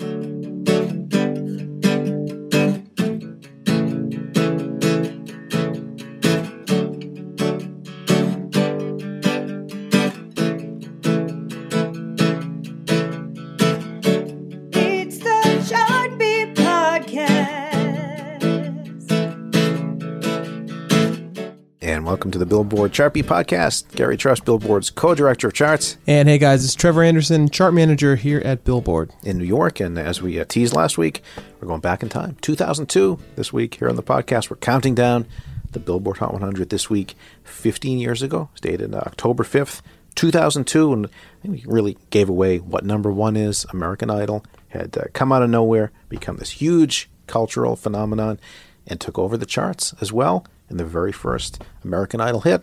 It's welcome to the Billboard Chart Beat Podcast. Gary Trust, Billboard's co-director of charts And hey guys, it's Trevor Anderson, chart manager here at Billboard. in New York. And as we uh, teased last week, we're going back in time. 2002 this week here on the podcast. We're counting down the Billboard Hot 100 this week, 15 years ago. It's dated uh, October 5th, 2002. And we really gave away what number one is. American Idol had uh, come out of nowhere, become this huge cultural phenomenon, and took over the charts as well. And the very first American Idol hit,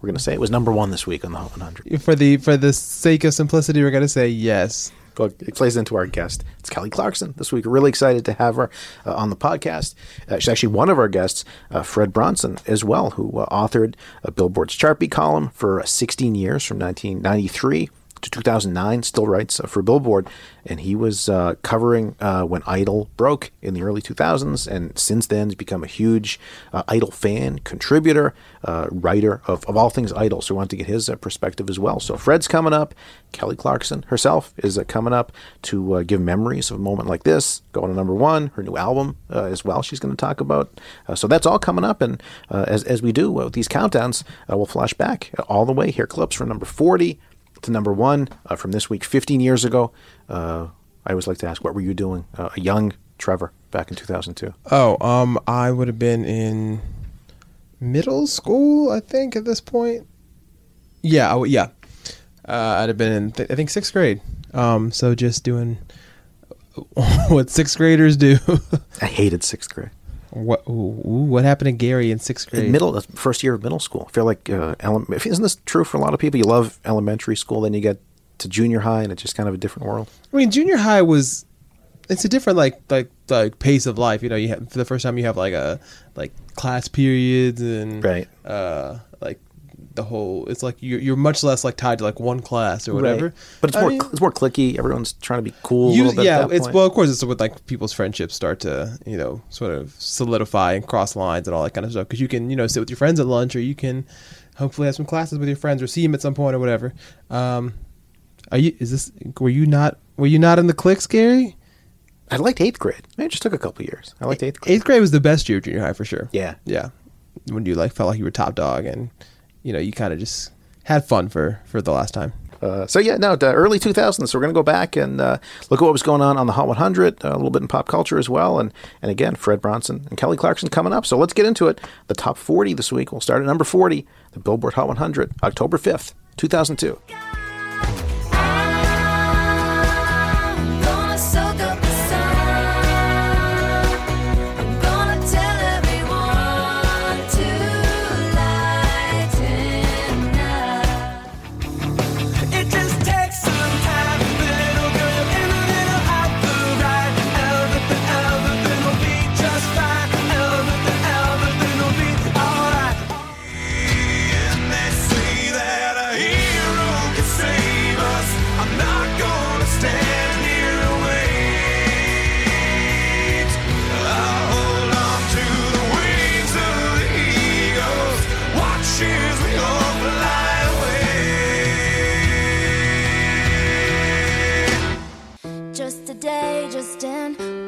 we're going to say it was number one this week on the Hot 100. For the for the sake of simplicity, we're gonna say yes. It plays into our guest. It's Kelly Clarkson this week. Really excited to have her uh, on the podcast. Uh, she's actually one of our guests, uh, Fred Bronson, as well, who uh, authored a Billboard's Chart Beat column for uh, 16 years from 1993 to 2009. Still writes uh, for Billboard, and he was uh, covering uh, when Idol broke in the early 2000s, and since then has become a huge uh, Idol fan, contributor, uh, writer of, of all things Idol. So we wanted to get his perspective as well. So Fred's coming up. Kelly Clarkson herself is coming up to give memories of a moment like this, going to number one, her new album as well. She's going to talk about. So that's all coming up, and as as we do with these countdowns, we'll flash back all the way. Here clips from number 40 to number one uh, from this week, 15 years ago. Uh, I always like to ask, what were you doing, uh, a young Trevor, back in 2002? Oh, um, I would have been in middle school, I think, at this point. Yeah, I w- yeah. Uh, I'd have been in, th- I think, sixth grade. Um, so just doing what sixth graders do. I hated sixth grade. What? Ooh, ooh, what happened to Gary in sixth grade? In middle, first year of middle school. I feel like, uh, ele- isn't this true for a lot of people? You love elementary school, then you get to junior high, and it's just kind of a different world. I mean, junior high was it's a different like like like pace of life. You know, you have for the first time you have like a like class periods and Right. uh like the whole. It's like you're you're much less like tied to like one class or whatever. Right. But it's I more mean, it's more clicky. Everyone's trying to be cool. you- yeah, it's point. well, of course, it's with like people's friendships start to you know sort of solidify and cross lines and all that kind of stuff because you can you know sit with your friends at lunch or you can hopefully have some classes with your friends or see them at some point or whatever. Um, are you? Is this? Were you not? Were you not in the cliques, Gary? I liked eighth grade. It just took a couple years. I liked eighth grade. Eighth grade was the best year of junior high for sure. Yeah. yeah. When you like felt like you were top dog and you know you kind of just had fun for for the last time. Uh, so yeah, no, the early 2000s. So we're going to go back and uh, look at what was going on on the Hot 100, uh, a little bit in pop culture as well, and and again, Fred Bronson and Kelly Clarkson coming up. So let's get into it. The top 40 this week. We'll start at number 40, the Billboard Hot 100, October 5th, 2002.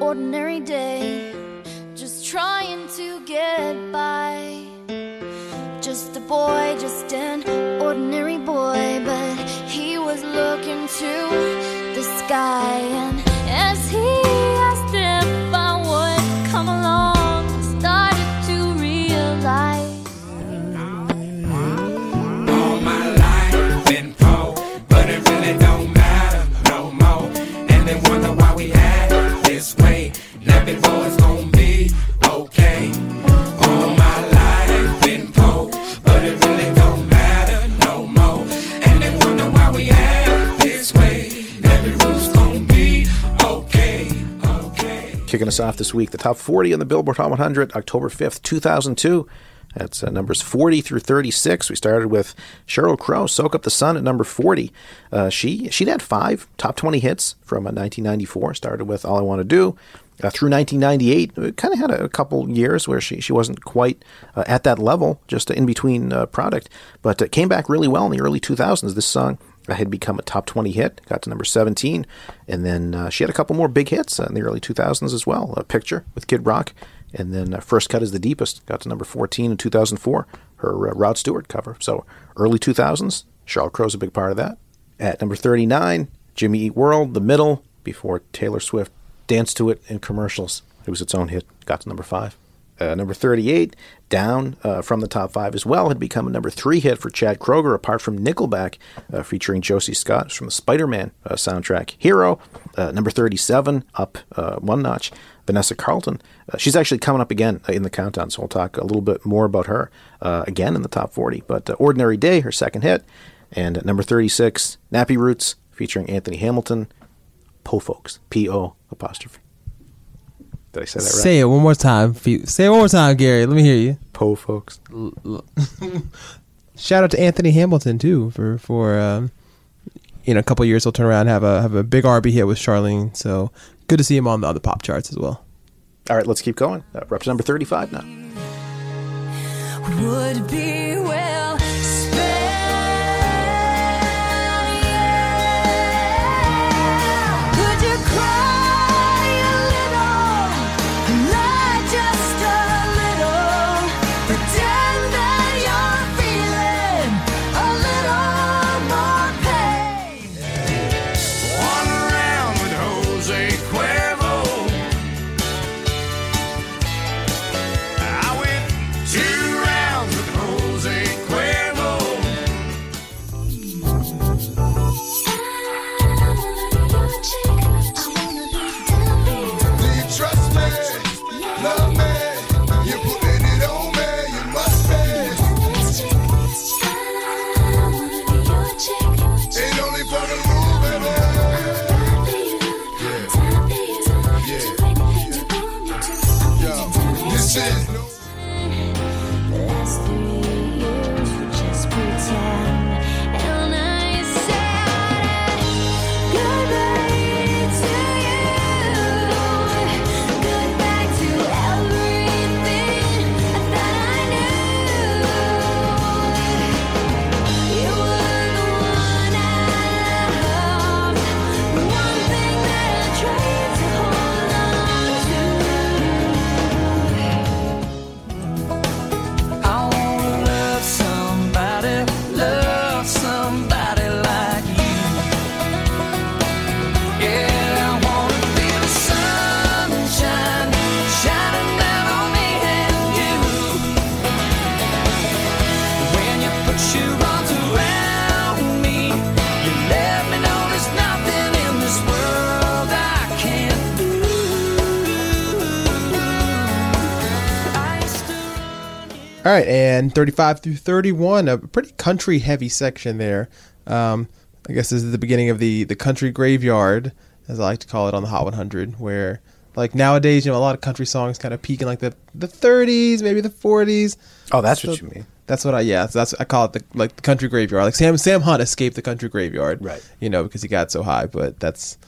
Ordinary day, just trying to get by. Just a boy, just an ordinary boy, but he was looking to the sky. It's gonna be okay. All my life been poor, but it really don't matter no more. And they wonder why we act this way. It's gonna be okay, okay. Kicking us off this week, the top 40 on the Billboard Hot 100, October 5th, 2002. That's uh, numbers 40 through 36. We started with Sheryl Crow, "Soak Up the Sun" at number 40. Uh, she she'd had five top 20 hits from uh, 1994. Started with "All I Want to Do." Uh, through 1998, kind of had a, couple years where she, she wasn't quite uh, at that level, just in between uh, product, but uh, came back really well in the early 2000s. This song had become a top 20 hit, got to number 17, and then uh, she had a couple more big hits in the early 2000s as well. A Picture with Kid Rock, and then uh, First Cut is the Deepest, got to number 14 in 2004, her uh, Rod Stewart cover. So early 2000s, Sheryl Crow's a big part of that. At number 39, Jimmy Eat World, The Middle, before Taylor Swift danced to it in commercials. It was its own hit, got to number 5. Uh, number 38, down uh, from the top five as well, had become a number three hit for Chad Kroeger, apart from Nickelback, uh, featuring Josey Scott from the Spider Man uh, soundtrack. Hero, uh, number 37, up uh, one notch. Vanessa Carlton, she's actually coming up again in the countdown, so we'll talk a little bit more about her again in the top 40. But Ordinary Day, her second hit. And number 36, Nappy Roots, featuring Anthony Hamilton, Po Folks, P O apostrophe. Did I say that right? Say it one more time. Say it one more time, Gary. Let me hear you. Po Folks. Shout out to Anthony Hamilton too for for um, in a couple years he'll turn around and have a have a big RB hit with Charlene. So good to see him on the other pop charts as well. All right, let's keep going. Uh, we're up to number 35 now. would be well All right, and 35 through 31, a pretty country heavy section there. Um, I guess this is the beginning of the the country graveyard, as I like to call it on the Hot 100, where like nowadays, you know, a lot of country songs kind of peak in like the the 30s, maybe the 40s. Oh, that's what you mean. That's what I yeah. So that's I call it the like the country graveyard. Like Sam Sam Hunt escaped the country graveyard, Right. You know because he got so high, but that's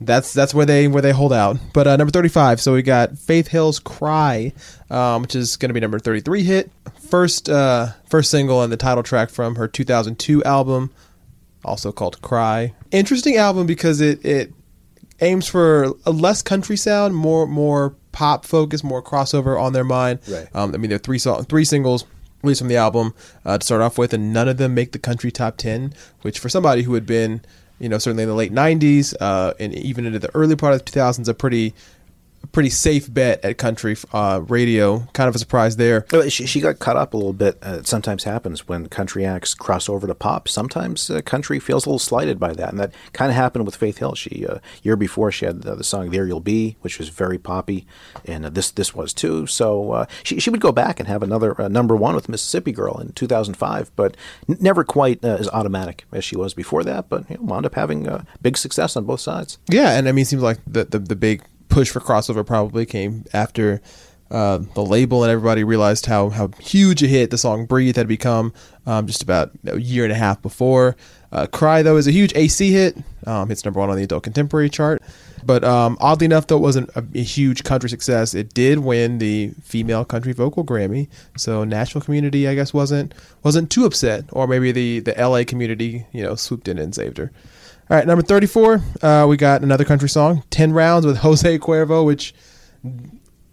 that's that's where they where they hold out. But uh, number thirty five. So we got Faith Hill's "Cry," um, which is going to be number thirty three hit. First uh, first single and the title track from her two thousand two album, also called "Cry." Interesting album because it it aims for a less country sound, more more pop focus, more crossover on their mind. Right. Um, I mean, there are three song, three singles released from the album uh, to start off with, and none of them make the country top ten. Which for somebody who had been, you know, certainly in the late '90s uh, and even into the early part of the 2000s, a pretty a pretty safe bet at country uh, radio. Kind of a surprise there. She, she got caught up a little bit. Uh, it sometimes happens when country acts cross over to pop. Sometimes uh, country feels a little slighted by that, and that kind of happened with Faith Hill. She uh, year before she had the song "There You'll Be," which was very poppy, and uh, this this was too. So uh, she she would go back and have another uh, number one with Mississippi Girl in 2005, but n- never quite uh, as automatic as she was before that. But you know, wound up having uh, big success on both sides. Yeah, and I mean, it seems like the, the the big push for crossover probably came after uh, the label and everybody realized how how huge a hit the song "Breathe" had become um, just about a year and a half before. Uh, "Cry" though is a huge AC hit. Um, it's number one on the adult contemporary chart. But um, oddly enough, though, it wasn't a, a huge country success. It did win the female country vocal Grammy, so Nashville community, I guess, wasn't wasn't too upset, or maybe the the LA community, you know, swooped in and saved her. All right, number 34, uh, we got another country song, 10 Rounds with Jose Cuervo, which,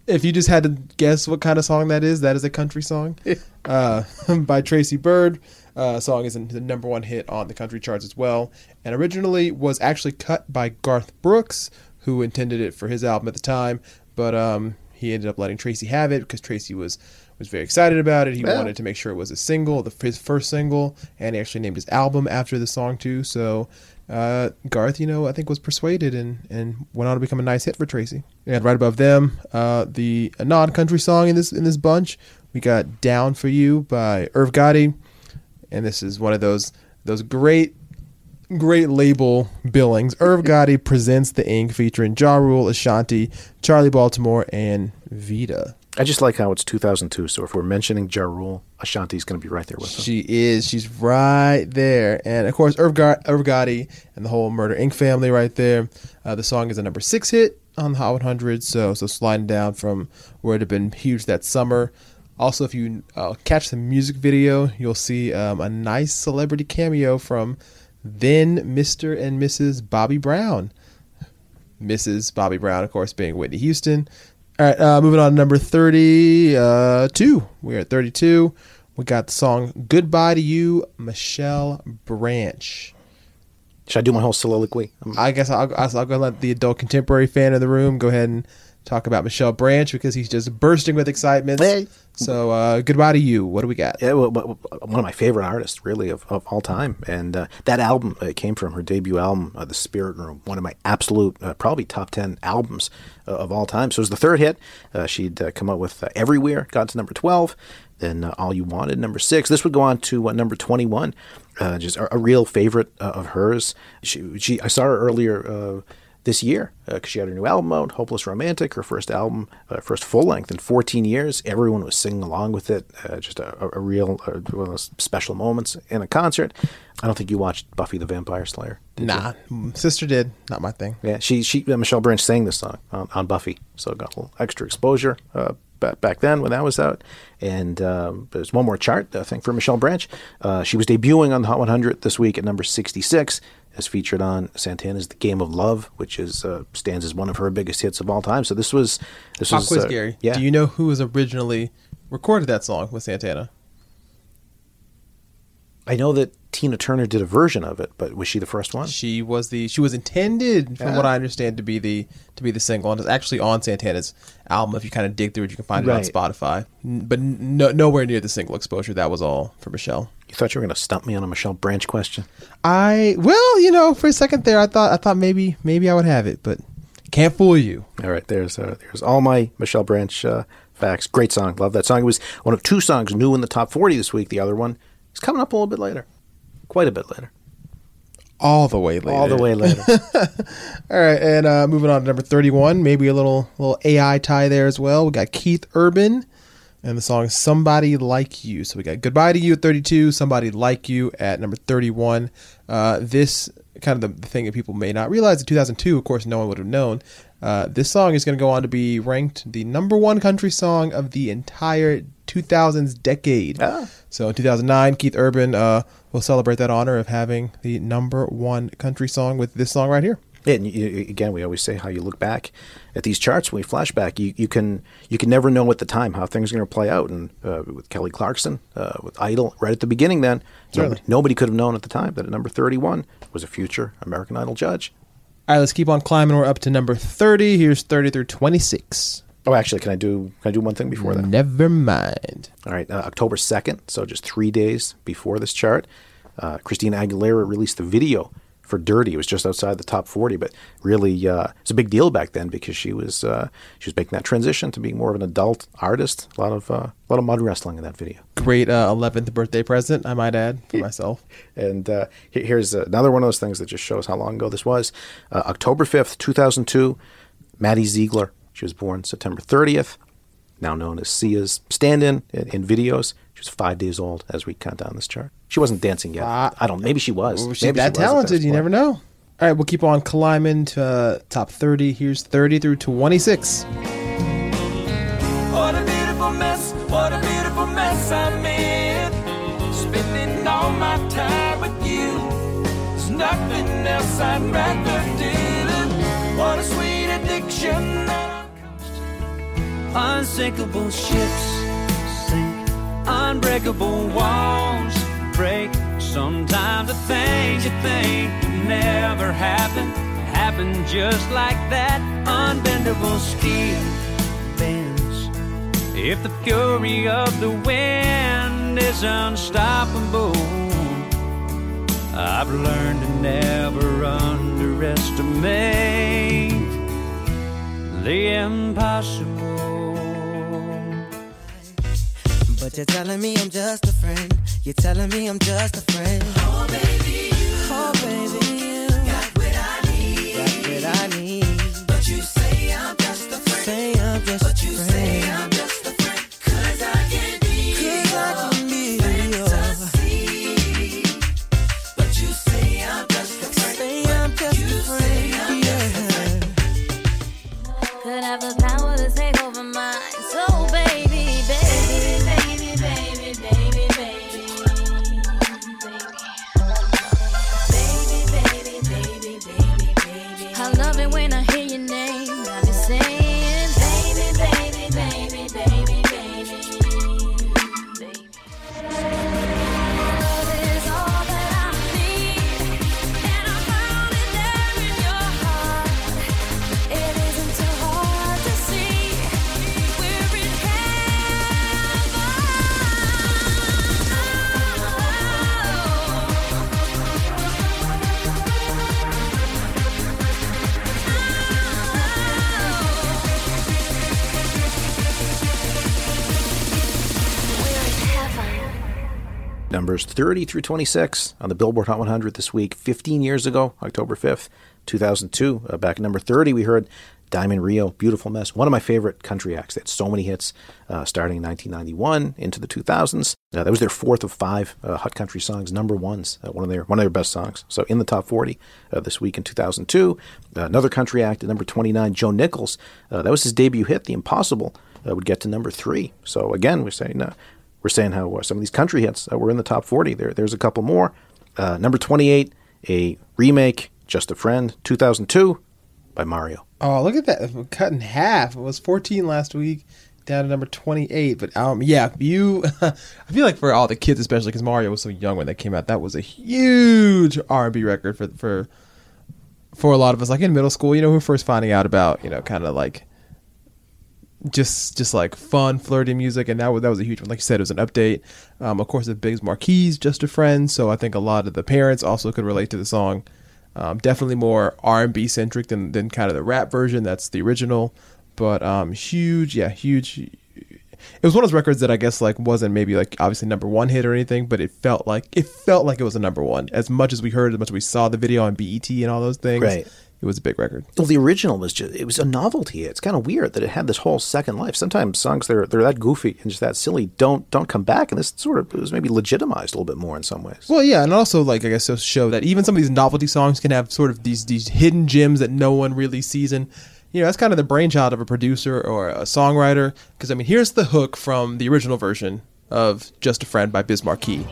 if you just had to guess what kind of song that is, that is a country song uh, by Tracy Byrd. Uh, song is the number one hit on the country charts as well, and originally was actually cut by Garth Brooks, who intended it for his album at the time, but um, he ended up letting Tracy have it because Tracy was was very excited about it. He Yeah. wanted to make sure it was a single, the his first single, and he actually named his album after the song too. So uh, Garth, you know, I think was persuaded and and went on to become a nice hit for Tracy. And right above them, uh, the non-country song in this in this bunch, we got "Down for You" by Irv Gotti, and this is one of those those great great label billings. Irv Gotti presents the Inc. featuring Ja Rule, Ashanti, Charlie Baltimore, and Vita. I just like how it's 2002. So if we're mentioning Ja Rule, Ashanti's going to be right there with us. She is. She's right there. And of course, Irv, Gar- Irv Gotti and the whole Murder Inc. family right there. Uh, the song is a number six hit on the Hot 100, so so sliding down from where it had been huge that summer. Also, if you uh, catch the music video, you'll see um, a nice celebrity cameo from then Mr. and Mrs. Bobby Brown. Mrs. Bobby Brown, of course, being Whitney Houston. All right, uh, moving on to number 32. We're at 32. We got the song Goodbye to You, Michelle Branch. Should I do my whole soliloquy? Um, I guess I'll, I'll, I'll go let the adult contemporary fan in the room go ahead and talk about Michelle Branch because he's just bursting with excitement. Hey. So, uh, Goodbye to You. What do we got? Yeah, well, one of my favorite artists, really, of, of all time. And uh, that album uh, came from her debut album, uh, The Spirit Room, one of my absolute, uh, probably top 10 albums uh, of all time. So it was the third hit. Uh, she'd uh, come out with uh, Everywhere, got to number 12. Then uh, All You Wanted, number six. This would go on to uh, number 21. Uh, just a, a real favorite uh, of hers. She, she, I saw her earlier. Uh, this year because she had her new album out, Hopeless Romantic, her first album, uh, first full length in 14 years. Everyone was singing along with it. Uh, just a, a, real uh, one of those special moments in a concert. I don't think you watched Buffy the Vampire Slayer. did you? Nah, mm, sister did. Not my thing. Yeah, she she uh, Michelle Branch sang this song on, on Buffy, so got a little extra exposure uh, back back then when that was out. And um, there's one more chart I think for Michelle Branch. Uh, she was debuting on the Hot 100 this week at number 66, as featured on Santana's "The Game of Love," which is uh, stands as one of her biggest hits of all time. So this was this Pop was quiz, uh, Gary. Yeah, Do you know who was originally recorded that song with Santana? I know that Tina Turner did a version of it, but was she the first one? She was the she was intended, from Yeah. what I understand, to be the to be the single, and it's actually on Santana's album. If you kind of dig through it, you can find it Right. on Spotify. But no, nowhere near the single exposure. That was all for Michelle. You thought you were going to stump me on a Michelle Branch question? I well, you know, for a second there, I thought I thought maybe maybe I would have it, but can't fool you. All right, there's uh, there's all my Michelle Branch uh, facts. Great song, love that song. It was one of two songs new in the top 40 this week. The other one is coming up a little bit later, quite a bit later, All the way later. all the way later. All right, and uh, moving on to number thirty-one, maybe a little little AI tie there as well. We got Keith Urban, and the song "Somebody Like You." So we got "Goodbye to You" at thirty-two, "Somebody Like You" at number thirty-one. Uh, this kind of the, thing that people may not realize in two thousand two, of course, no one would have known. Uh, this song is going to go on to be ranked the number one country song of the entire 2000s decade. Ah. So in 2009, Keith Urban uh, will celebrate that honor of having the number one country song with this song right here. And you, again, we always say how you look back at these charts when we flashback. You, you can you can never know at the time how things are going to play out. And uh, with Kelly Clarkson, uh, with Idol, right at the beginning, then nobody, nobody could have known at the time that at number thirty-one was a future American Idol judge. All right, let's keep on climbing. We're up to number 30. Here's 30 through 26. Oh, actually, can I do can I do one thing before that? Never mind. All right, uh, October 2nd, so just three days before this chart, uh, Christina Aguilera released the video for Dirrty. It was just outside the top 40, but really uh, it's a big deal back then because she was uh, she was making that transition to being more of an adult artist. A lot of uh, a lot of mud wrestling in that video. Great uh, 11th birthday present, I might add, for myself. And uh, here's another one of those things that just shows how long ago this was. Uh, October 5th, 2002, Maddie Ziegler. She was born September 30th, now known as Sia's stand in in videos. She was five days old as we count down this chart. She wasn't dancing yet. Ah. I don't Maybe she was. Was she maybe that was at talented? this You point. never know. All right, we'll keep on climbing to uh, top 30. Here's 30 through 26. What a beautiful mess, what a beautiful mess I'm in. Spending all my time with you. There's nothing else I'd rather do. What a sweet addiction that Unsinkable ships sink, unbreakable walls break. Sometimes the things you think never happen happen just like that. Unbendable steel bends. If the fury of the wind is unstoppable, I've learned to never underestimate the impossible. But you're telling me I'm just a friend. You're telling me I'm just a friend. Oh, baby. You Oh, baby. You got what I need. Got what I need. But you say I'm just a friend. Say I'm just but a you say I'm just a friend. whatever. Numbers 30 through 26 on the Billboard Hot 100 this week. 15 years ago, October 5th, 2002. Uh, back at number 30, we heard Diamond Rio, Beautiful Mess, one of my favorite country acts. They had so many hits uh, starting in 1991 into the 2000s. Uh, that was their fourth of five uh, Hot Country songs, number ones, uh, one of their one of their best songs. So in the top 40 uh, this week in 2002. Uh, another country act at number 29, Joe Nichols. That was his debut hit, The Impossible, would get to number three. So again, we're saying we're saying how some of these country hits uh, were in the top 40. There, there's a couple more. Uh, number 28, a remake, Just a Friend, 2002 by Mario. Oh, look at that. Cut in half. It was 14 last week, down to number 28. But um, yeah, you. I feel like for all the kids, especially because Mario was so young when that came out, that was a huge R&B record for for for a lot of us. Like in middle school, you know, we were first finding out about you know kind of like just just like fun flirty music and that was that was a huge one. Like you said it was an update. Um, of course the Biz Markie just a friend so I think a lot of the parents also could relate to the song. Um, definitely more R&B centric than, than kind of the rap version. That's the original. But um, huge yeah huge. It was one of those records that I guess like wasn't maybe like obviously number one hit or anything but it felt like it felt like it was a number one. As much as we heard as much as we saw the video on BET and all those things Right. It was a big record Well, the original was just, it was a novelty. It's kind of weird that it had this whole second life. Sometimes songs they're, they're that goofy and just that silly don't, don't come back. And this sort of it was maybe legitimized a little bit more in some ways. Well, yeah, and also like I guess to show that even some of these novelty songs can have sort of these these hidden gems that no one really sees, and you know that's kind of the brainchild of a producer or a songwriter. Because I mean, here's the hook from the original version of "Just a Friend" by Biz Markie.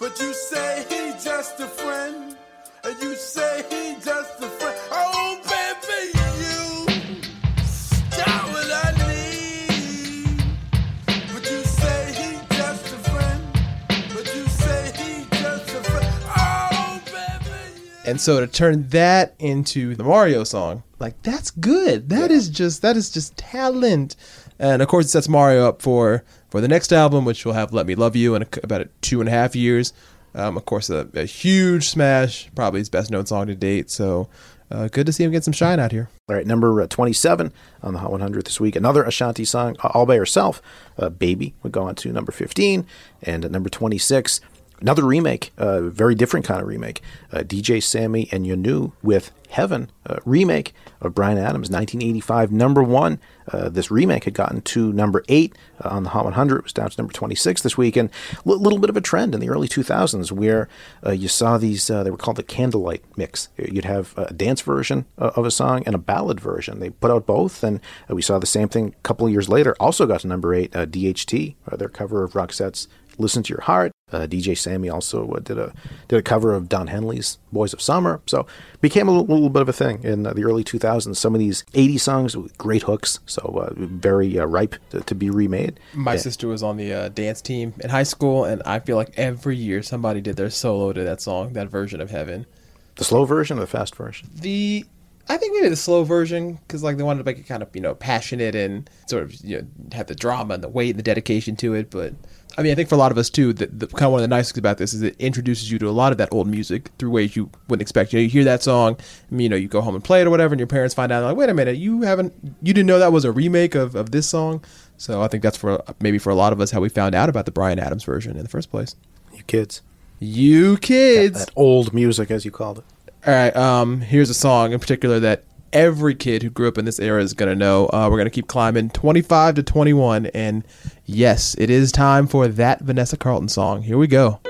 You, you I need. just a friend. And you say he just a friend. Oh, baby, you got what I need. But you say he just a friend. But you say he just a friend. Oh, baby. And so to turn that into the Mario song, like that's good. That is just that is just talent. And of course, it sets Mario up for for the next album, which will have "Let Me Love You" in a, about two and a half years. Um, of course, a, a huge smash, probably his best known song to date. So uh, good to see him get some shine out here. All right, number uh, 27 on the Hot 100 this week. Another Ashanti song, all by herself. Uh, Baby would go on to number 15. And at number 26, another remake, a very different kind of remake. Uh, DJ Sammy and Yanou with Heaven, a remake of Bryan Adams' 1985 number one. Uh, this remake had gotten to number eight uh, on the Hot 100. It was down to number 26 this week. And a little bit of a trend in the early 2000s where uh, you saw these, uh, they were called the candlelight mix. You'd have a dance version uh, of a song and a ballad version. They put out both. And uh, we saw the same thing a couple of years later. Also got to number eight, uh, DHT, uh, their cover of Roxette's Listen to Your Heart. Uh, DJ Sammy also uh, did a did a cover of Don Henley's Boys of Summer. So became a little, little bit of a thing in uh, the early 2000s. Some of these 80 songs with great hooks, so uh, very uh, ripe to, to be remade. My Yeah. sister was on the uh, dance team in high school, and I feel like every year somebody did their solo to that song, that version of Heaven. The slow version or the fast version? The I think maybe the slow version because like they wanted to make it kind of you know passionate and sort of you know have the drama and the weight and the dedication to it. But I mean I think for a lot of us too, the, the kind of one of the nice things about this is it introduces you to a lot of that old music through ways you wouldn't expect. You know, you hear that song, you know, you go home and play it or whatever, and your parents find out like, wait a minute, you haven't, you didn't know that was a remake of of this song. So I think that's for maybe for a lot of us how we found out about the Bryan Adams version in the first place. You kids. You kids. That old music, as you called it. All right. Um, here's a song in particular that every kid who grew up in this era is gonna know. Uh, we're gonna keep climbing, 25 to 21, and yes, it is time for that Vanessa Carlton song. Here we go.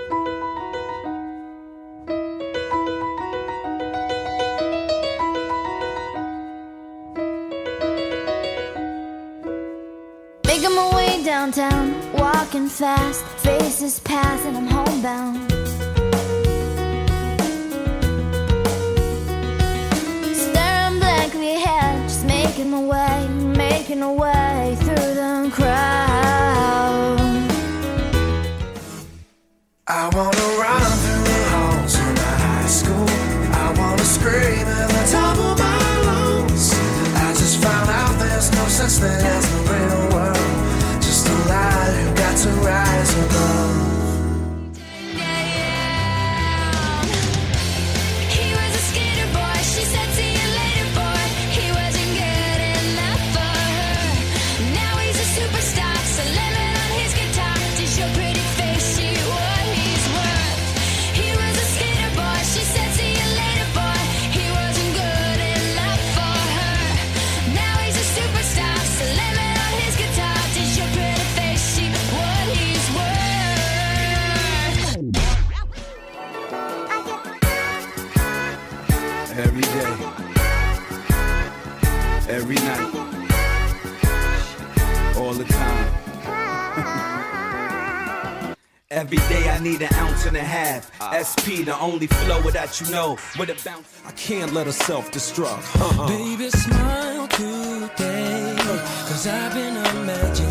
Making my way downtown, walking fast, faces pass, and I'm homebound. Making my way, making my way through the crowd. I wanna run Every day I need an ounce and a half. SP, the only flow that you know. With a bounce, I can't let her self destruct. Uh-uh. Baby, smile today. Cause I've been imagining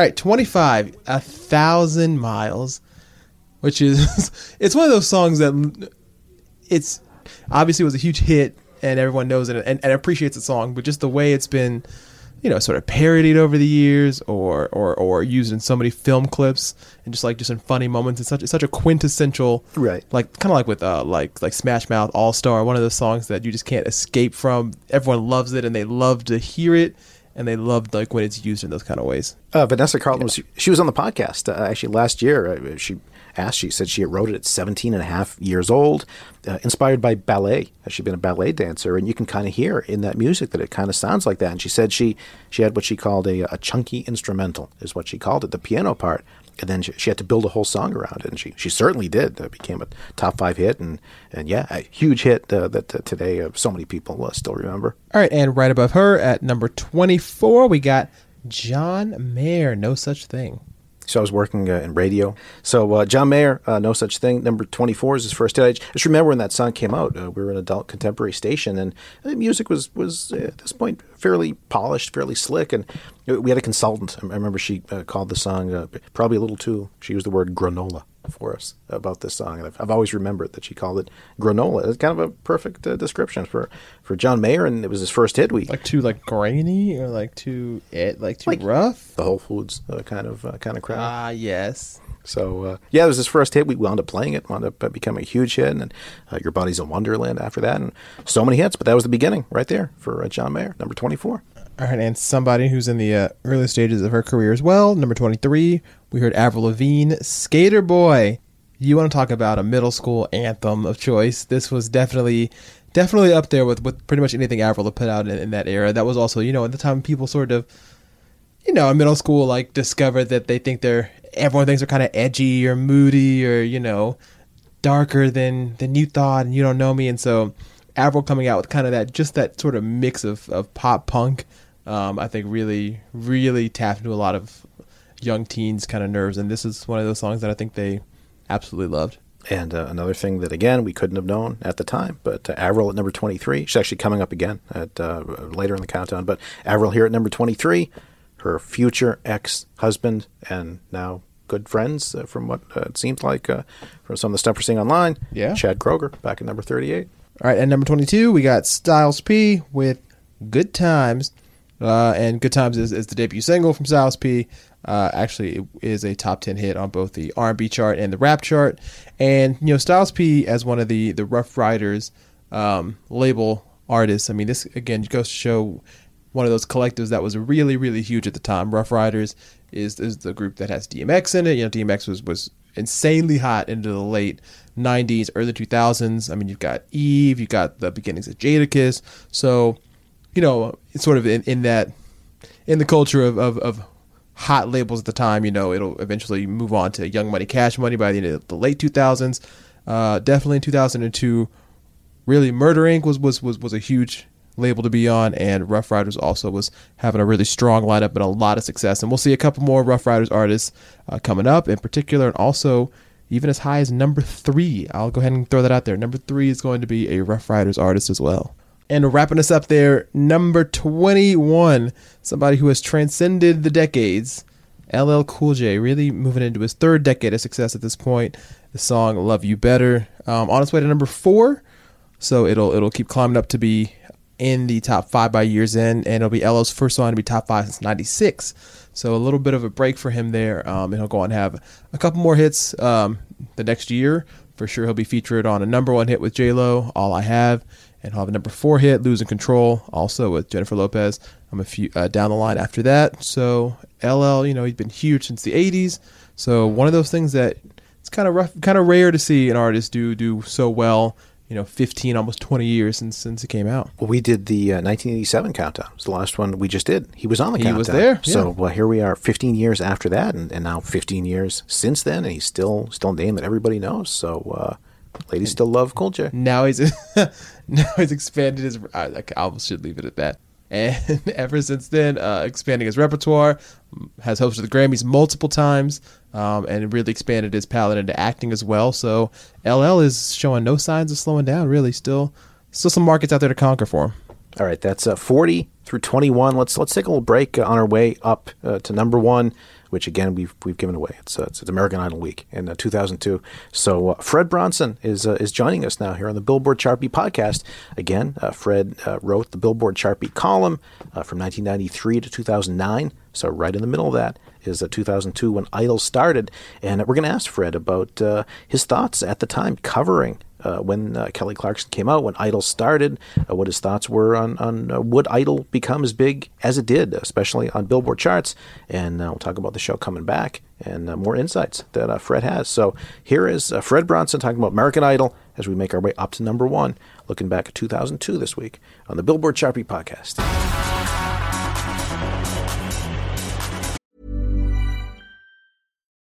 All right, 25, a thousand miles, which is it's one of those songs that it's obviously was a huge hit and everyone knows it and, and appreciates the song, but just the way it's been, you know, sort of parodied over the years or or or used in so many film clips and just like just in funny moments. It's such it's such a quintessential Right. like kind of like with uh like like Smash Mouth All Star, one of those songs that you just can't escape from. Everyone loves it and they love to hear it and they love like when it's used in those kind of ways. Uh, Vanessa Carlton was she was on the podcast uh, actually last year. Uh, she asked, she said she wrote it at 17 and a half years old, uh, inspired by ballet. She'd been a ballet dancer, and you can kind of hear in that music that it kind of sounds like that. And she said she she had what she called a, a chunky instrumental, is what she called it, the piano part. And then she, she had to build a whole song around it, and she she certainly did. It became a top five hit, and and yeah, a huge hit uh, that uh, today uh, so many people uh, still remember. All right, and right above her at number 24, we got John Mayer, No Such Thing. So I was working uh, in radio. So uh, John Mayer, uh, No Such Thing, number 24 is his first hit. I just remember when that song came out. We were an adult contemporary station, and the music was, was at this point fairly polished, fairly slick. And we had a consultant. I remember she called the song probably a little too, she used the word granola for us about this song. And I've, I've always remembered that she called it granola. It's kind of a perfect uh, description for, for John Mayer, and it was his first hit. We Like too like grainy or like too it like too Like- rough? the Whole Foods uh, kind of uh, kind of crowd. Ah, yes. So uh, yeah, it was his first hit. We wound up playing it, wound up uh, becoming a huge hit, and uh, Your Body's a Wonderland after that, and so many hits. But that was the beginning, right there for uh, John Mayer, number twenty-four. All right, and somebody who's in the uh, early stages of her career as well, number 23, we heard Avril Lavigne, Skater Boy. You want to talk about a middle school anthem of choice. This was definitely definitely up there with, with pretty much anything Avril put out in, in that era. That was also, you know, at the time people sort of, you know, in middle school, like discovered that they think they're, everyone thinks they're kind of edgy or moody or, you know, darker than than you thought and you don't know me and so Avril coming out with kind of that just that sort of mix of, of pop punk um, I think really really tapped into a lot of young teens kind of nerves and this is one of those songs that I think they absolutely loved And uh, another thing that again we couldn't have known at the time, but uh, Avril at number twenty-three. She's actually coming up again at uh, later in the countdown. But Avril here at number twenty-three, her future ex-husband and now good friends, uh, from what uh, it seems like uh, from some of the stuff we're seeing online. Yeah. Chad Kroeger back at number thirty-eight. All right, at number 22, we got Styles P with Good Times. Uh, and Good Times is, is the debut single from Styles P. Uh, actually, it is a top 10 hit on both the R&B chart and the rap chart. And, you know, Styles P as one of the, the Ruff Ryders um, label artists. I mean, this, again, goes to show one of those collectives that was really, really huge at the time. Ruff Ryders is, is the group that has DMX in it. You know, DMX was, was insanely hot into the late 90s, early 2000s. I mean, you've got Eve, you've got the beginnings of Jadakiss. So, you know, sort of in, in that, in the culture of, of, of hot labels at the time, you know, it'll eventually move on to Young Money, Cash Money by the end of the late 2000s. Uh, definitely in 2002, really Murder Inc. was, was, was, was a huge label to be on, and Ruff Ryders also was having a really strong lineup and a lot of success. And we'll see a couple more Ruff Ryders artists uh, coming up in particular, and also even as high as number three. I'll go ahead and throw that out there. Number three is going to be a Ruff Ryders artist as well. And wrapping us up there, number 21, somebody who has transcended the decades, LL Cool J, really moving into his third decade of success at this point. The song "Love You Better" um, on its way to number four, so it'll it'll keep climbing up to be in the top five by year's end, and it'll be LL's first song to be top five since '96. So a little bit of a break for him there, um, and he'll go on and have a couple more hits um, the next year. For sure, he'll be featured on a number one hit with J Lo, "All I Have," and he'll have a number four hit, "Losing Control," also with Jennifer Lopez. I'm a few uh, down the line after that. So LL, you know, he's been huge since the '80s. So one of those things that it's kind of rough, kind of rare to see an artist do do so well. You know, 15, almost 20 years since since it came out. Well, we did the uh, 1987 countdown. It was the last one we just did. He was on the He countdown. He was there, So well, here we are, 15 years after that, and, and now 15 years since then, and he's still still a name that everybody knows. So uh, ladies still love Cool J. Now he's now he's expanded his. I, I should leave it at that. And ever since then, uh, expanding his repertoire, has hosted the Grammys multiple times, um, and really expanded his palette into acting as well. So LL is showing no signs of slowing down. Really, still, still some markets out there to conquer for him. All right, that's uh, 40 through 21. Let's let's take a little break on our way up uh, to number one, which again we've we've given away. It's uh, it's, it's American Idol week in uh, 2002. So uh, Fred Bronson is uh, is joining us now here on the Billboard Beat podcast. Again, uh, Fred wrote the Billboard Beat column from 1993 to 2009. So right in the middle of that is uh, 2002 when Idol started, and we're going to ask Fred about his thoughts at the time covering uh, when uh, Kelly Clarkson came out, when Idol started, uh, what his thoughts were on, on uh, would Idol become as big as it did, especially on Billboard charts. And uh, we'll talk about the show coming back and uh, more insights that Fred has. So here is Fred Bronson talking about American Idol as we make our way up to number one, looking back at 2002 this week on the Billboard Chart Beat podcast.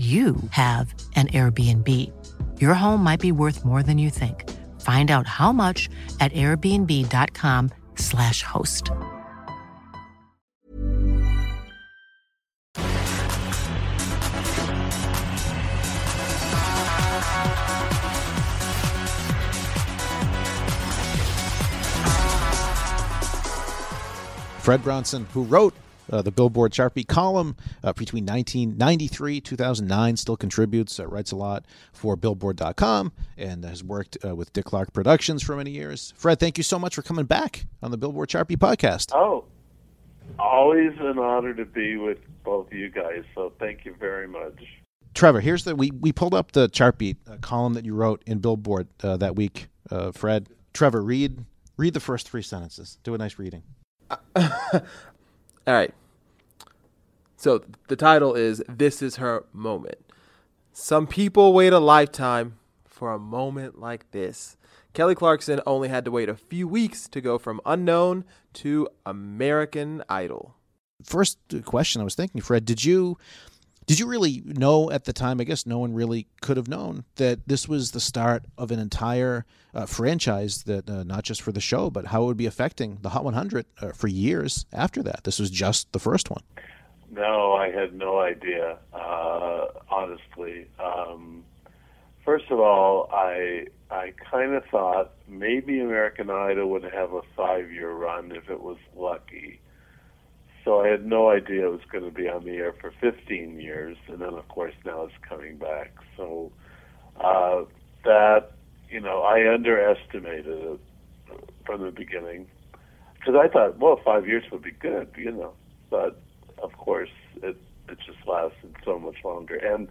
you have an Airbnb. Your home might be worth more than you think. Find out how much at airbnb.com/slash host. Fred Bronson, who wrote uh, the Billboard Chart Beat column uh, between 1993 2009, still contributes, uh, writes a lot for Billboard.com, and has worked uh, with Dick Clark Productions for many years. Fred, thank you so much for coming back on the Billboard Chart Beat podcast. Oh, always an honor to be with both of you guys. So thank you very much. Trevor, here's the we we pulled up the Chart Beat uh, column that you wrote in Billboard uh, that week. Uh, Fred, Trevor, read read the first three sentences. Do a nice reading. All right. So the title is This is Her Moment. Some people wait a lifetime for a moment like this. Kelly Clarkson only had to wait a few weeks to go from unknown to American Idol. First question I was thinking, Fred, did you did you really know at the time? I guess no one really could have known that this was the start of an entire uh, franchise that uh, not just for the show, but how it would be affecting the Hot 100 uh, for years after that. This was just the first one. No, I had no idea. Uh, honestly, um, first of all, I I kind of thought maybe American Idol would have a five year run if it was lucky. So I had no idea it was going to be on the air for 15 years, and then of course now it's coming back. So uh, that you know I underestimated it from the beginning because I thought, well, five years would be good, you know, but of course it it just lasted so much longer, and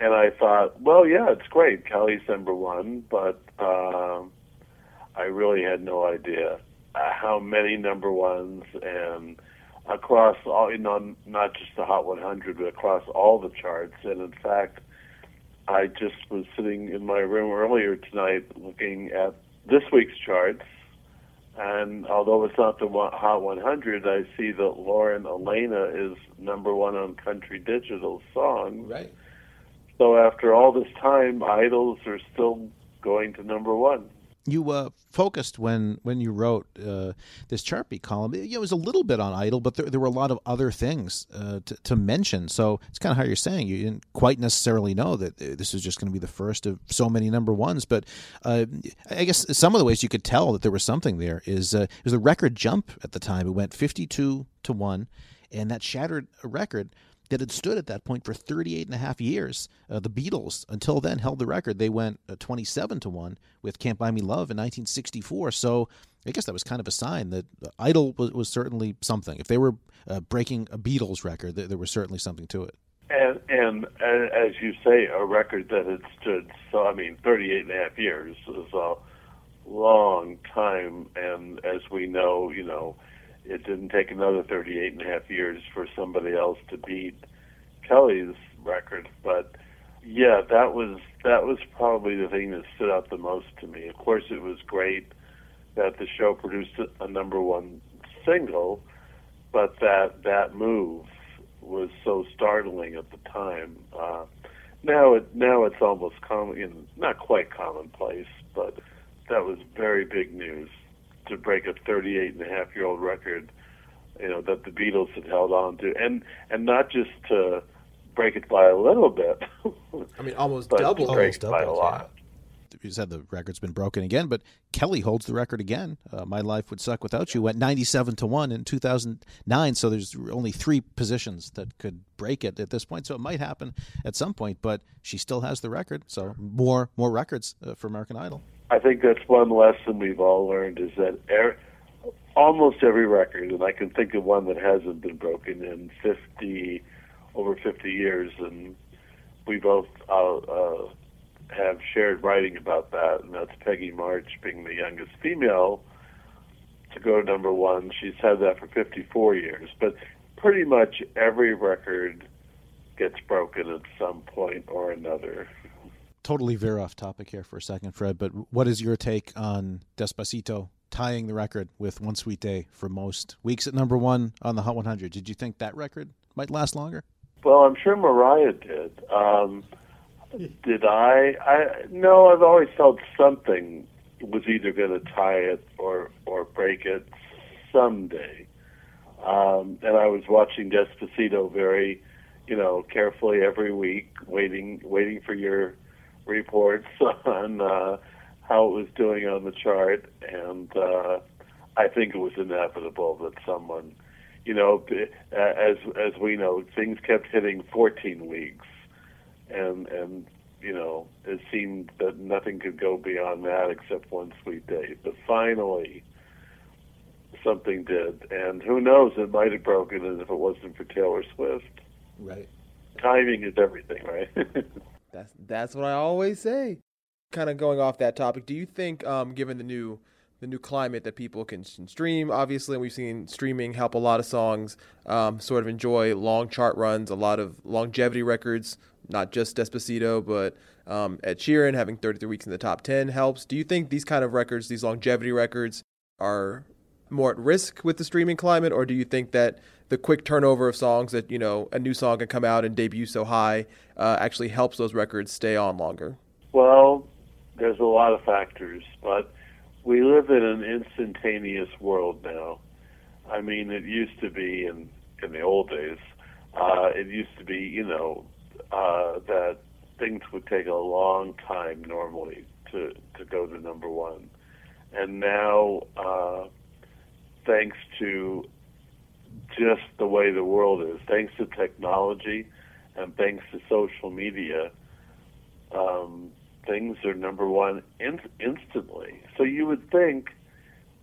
and I thought, well, yeah, it's great, Kelly's number one, but um, I really had no idea uh, how many number ones and across all, you know, not just the Hot 100, but across all the charts. And in fact, I just was sitting in my room earlier tonight looking at this week's charts. And although it's not the Hot 100, I see that Lauren Alaina is number one on Country Digital songs. Right. So after all this time, idols are still going to number one. You uh, focused when when you wrote uh, this Chart Beat column. It, it was a little bit on Idol, but there, there were a lot of other things uh, to, to mention. So it's kind of how you're saying you didn't quite necessarily know that uh, this was just going to be the first of so many number ones. But uh, I guess some of the ways you could tell that there was something there is uh, was a record jump at the time. It went 52 to one, and that shattered a record that had stood at that point for 38 and a half years. Uh, the Beatles, until then, held the record. They went uh, 27 to 1 with Can't Buy Me Love in 1964. So I guess that was kind of a sign that Idol was, was certainly something. If they were uh, breaking a Beatles record, there, there was certainly something to it. And, and and as you say, a record that had stood so I mean, 38 and a half years is a long time. And as we know, you know, it didn't take another 38 and a half years for somebody else to beat Kelly's record. But yeah, that was that was probably the thing that stood out the most to me. Of course, it was great that the show produced a, number one single, but that that move was so startling at the time. Uh, now it now it's almost common, not quite commonplace, but that was very big news to break a 38 and a half year old record, you know, that the Beatles had held on to, and and not just to break it by a little bit. I mean, almost but double. break Almost it by a doubled, lot. You said the record's been broken again, but Kelly holds the record again. Uh, My Life Would Suck Without You went 97 to 1 in 2009, so there's only three positions that could break it at this point. So it might happen at some point, but she still has the record. So more more records uh, for American Idol. I think that's one lesson we've all learned is that er, almost every record, and I can think of one that hasn't been broken in 50, over 50 years, and we both uh, uh, have shared writing about that, and that's Peggy March being the youngest female to go to number one. She's had that for 54 years, but pretty much every record gets broken at some point or another. Totally veer off topic here for a second, Fred, but what is your take on Despacito tying the record with One Sweet Day for most weeks at number one on the Hot 100? Did you think that record might last longer? Well, I'm sure Mariah did. Um, did I? I no. I've always felt something was either going to tie it or or break it someday. Um, and I was watching Despacito very, you know, carefully every week, waiting waiting for your reports on uh, how it was doing on the chart, and uh, I think it was inevitable that someone, you know, as as we know, things kept hitting 14 weeks, and and you know, it seemed that nothing could go beyond that except one sweet day. But finally, something did, and who knows? It might have broken it if it wasn't for Taylor Swift. Right. Timing is everything, right? That's that's what I always say. Kind of going off that topic, do you think, um, given the new the new climate that people can stream, obviously, and we've seen streaming help a lot of songs um, sort of enjoy long chart runs, a lot of longevity records, not just Despacito, but um, Ed Sheeran having 33 weeks in the top 10 helps. Do you think these kind of records, these longevity records, are more at risk with the streaming climate, or do you think that the quick turnover of songs that you know a new song can come out and debut so high uh, actually helps those records stay on longer? Well, there's a lot of factors, but we live in an instantaneous world now. I mean, it used to be in in the old days. Uh, it used to be, you know, uh, that things would take a long time normally to to go to number one, and now, uh, thanks to just the way the world is, thanks to technology, and thanks to social media, um, things are number one in- instantly. So you would think,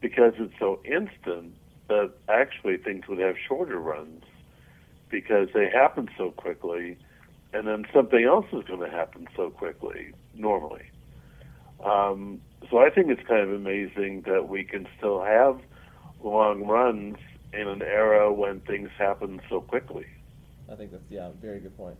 because it's so instant, that actually things would have shorter runs because they happen so quickly, and then something else is going to happen so quickly normally. Um, so I think it's kind of amazing that we can still have long runs in an era when things happen so quickly. I think that's yeah, very good point.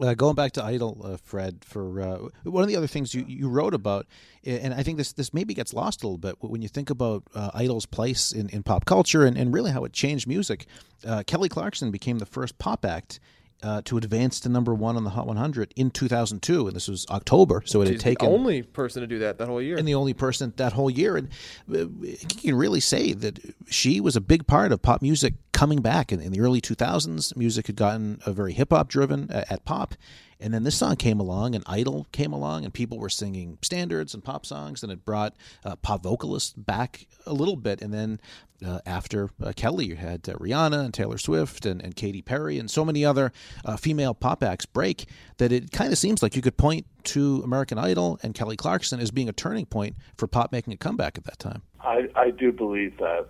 Uh, going back to Idol, uh, Fred, for uh, one of the other things you, you wrote about, and I think this this maybe gets lost a little bit when you think about uh, Idol's place in, in pop culture and, and really how it changed music. Uh, Kelly Clarkson became the first pop act uh, to advance to number one on the Hot 100 in 2002, and this was October, so it had taken the only person to do that that whole year. and the only person that whole year. And uh, you can really say that she was a big part of pop music coming back in, in the early 2000s. Music had gotten a very hip hop driven at, at pop. And then this song came along, and Idol came along, and people were singing standards and pop songs, and it brought uh, pop vocalists back a little bit. And then uh, after uh, Kelly, you had uh, Rihanna and Taylor Swift and, and Katy Perry and so many other uh, female pop acts break that it kind of seems like you could point to American Idol and Kelly Clarkson as being a turning point for pop making a comeback at that time. I, I do believe that.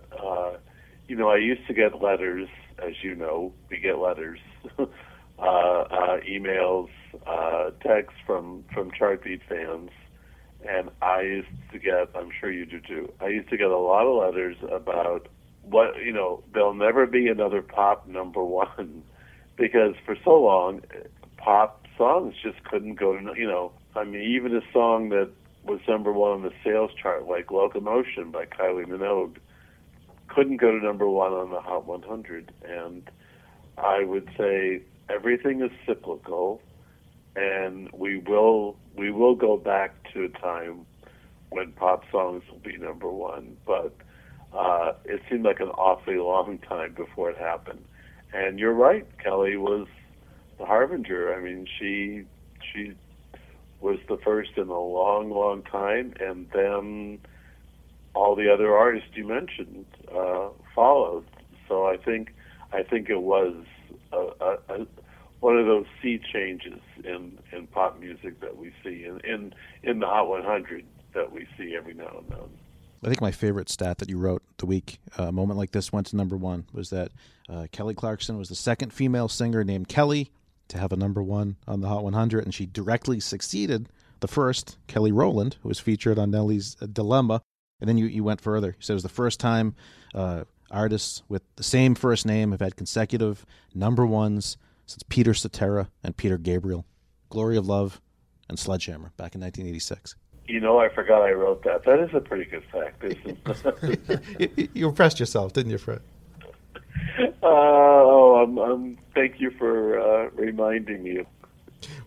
You know, I used to get letters, as you know, we get letters, uh, uh, emails, uh, texts from from Chartbeat fans, and I used to get. I'm sure you do too. I used to get a lot of letters about what you know. There'll never be another pop number one because for so long, pop songs just couldn't go to. You know, I mean, even a song that was number one on the sales chart, like Locomotion by Kylie Minogue, couldn't go to number one on the Hot 100. And I would say everything is cyclical, and we will we will go back to a time when pop songs will be number one. But uh, it seemed like an awfully long time before it happened. And you're right, Kelly was the harbinger. I mean, she she was the first in a long, long time, and then all the other artists you mentioned uh, followed. So I think I think it was a, a, a, one of those sea changes in, in pop music that we see in, in in the Hot 100 that we see every now and then. I think my favorite stat that you wrote the week uh, a moment like this went to number one was that uh, Kelly Clarkson was the second female singer named Kelly to have a number one on the Hot 100, and she directly succeeded the first, Kelly Rowland, who was featured on Nelly's uh, Dilemma. And then you, you went further. You said it was the first time uh, artists with the same first name have had consecutive number ones since Peter Cetera and Peter Gabriel, Glory of Love, and Sledgehammer back in 1986. You know, I forgot I wrote that. That is a pretty good fact, isn't it? you, you impressed yourself, didn't you, Fred? Uh, oh, I'm, I'm, thank you for uh, reminding me.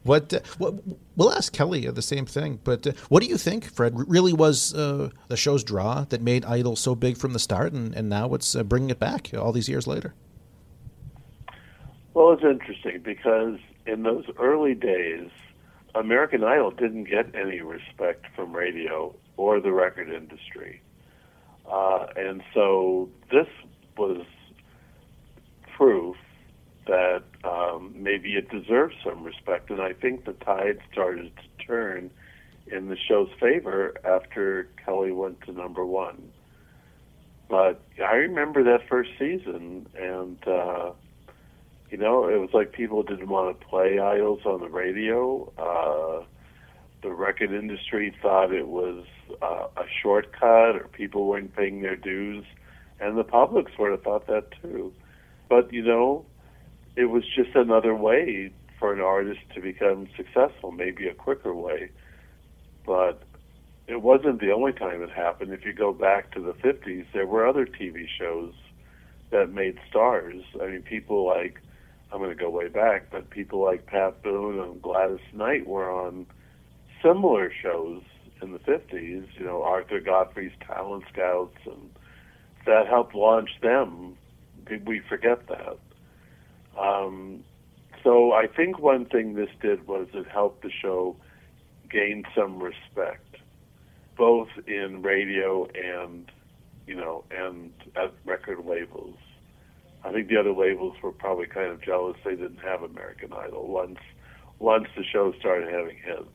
What, uh, what we'll ask Kelly the same thing, but uh, what do you think, Fred? Really was uh, the show's draw that made Idol so big from the start, and, and now uh, bringing it back all these years later? Well, it's interesting because in those early days, American Idol didn't get any respect from radio or the record industry, uh, and so this was proof that um, maybe it deserves some respect. And I think the tide started to turn in the show's favor after Kelly went to number one. But I remember that first season, and uh, you know, it was like people didn't want to play idols on the radio. Uh, the record industry thought it was uh, a shortcut, or people weren't paying their dues, and the public sort of thought that too. But you know, it was just another way for an artist to become successful, maybe a quicker way. But it wasn't the only time it happened. If you go back to the 50s, there were other TV shows that made stars. I mean, people like, I'm going to go way back, but people like Pat Boone and Gladys Knight were on similar shows in the 50s, you know, Arthur Godfrey's Talent Scouts, and that helped launch them. We forget that. Um, so I think one thing this did was it helped the show gain some respect, both in radio and you know and at record labels. I think the other labels were probably kind of jealous they didn't have American Idol once once the show started having hits.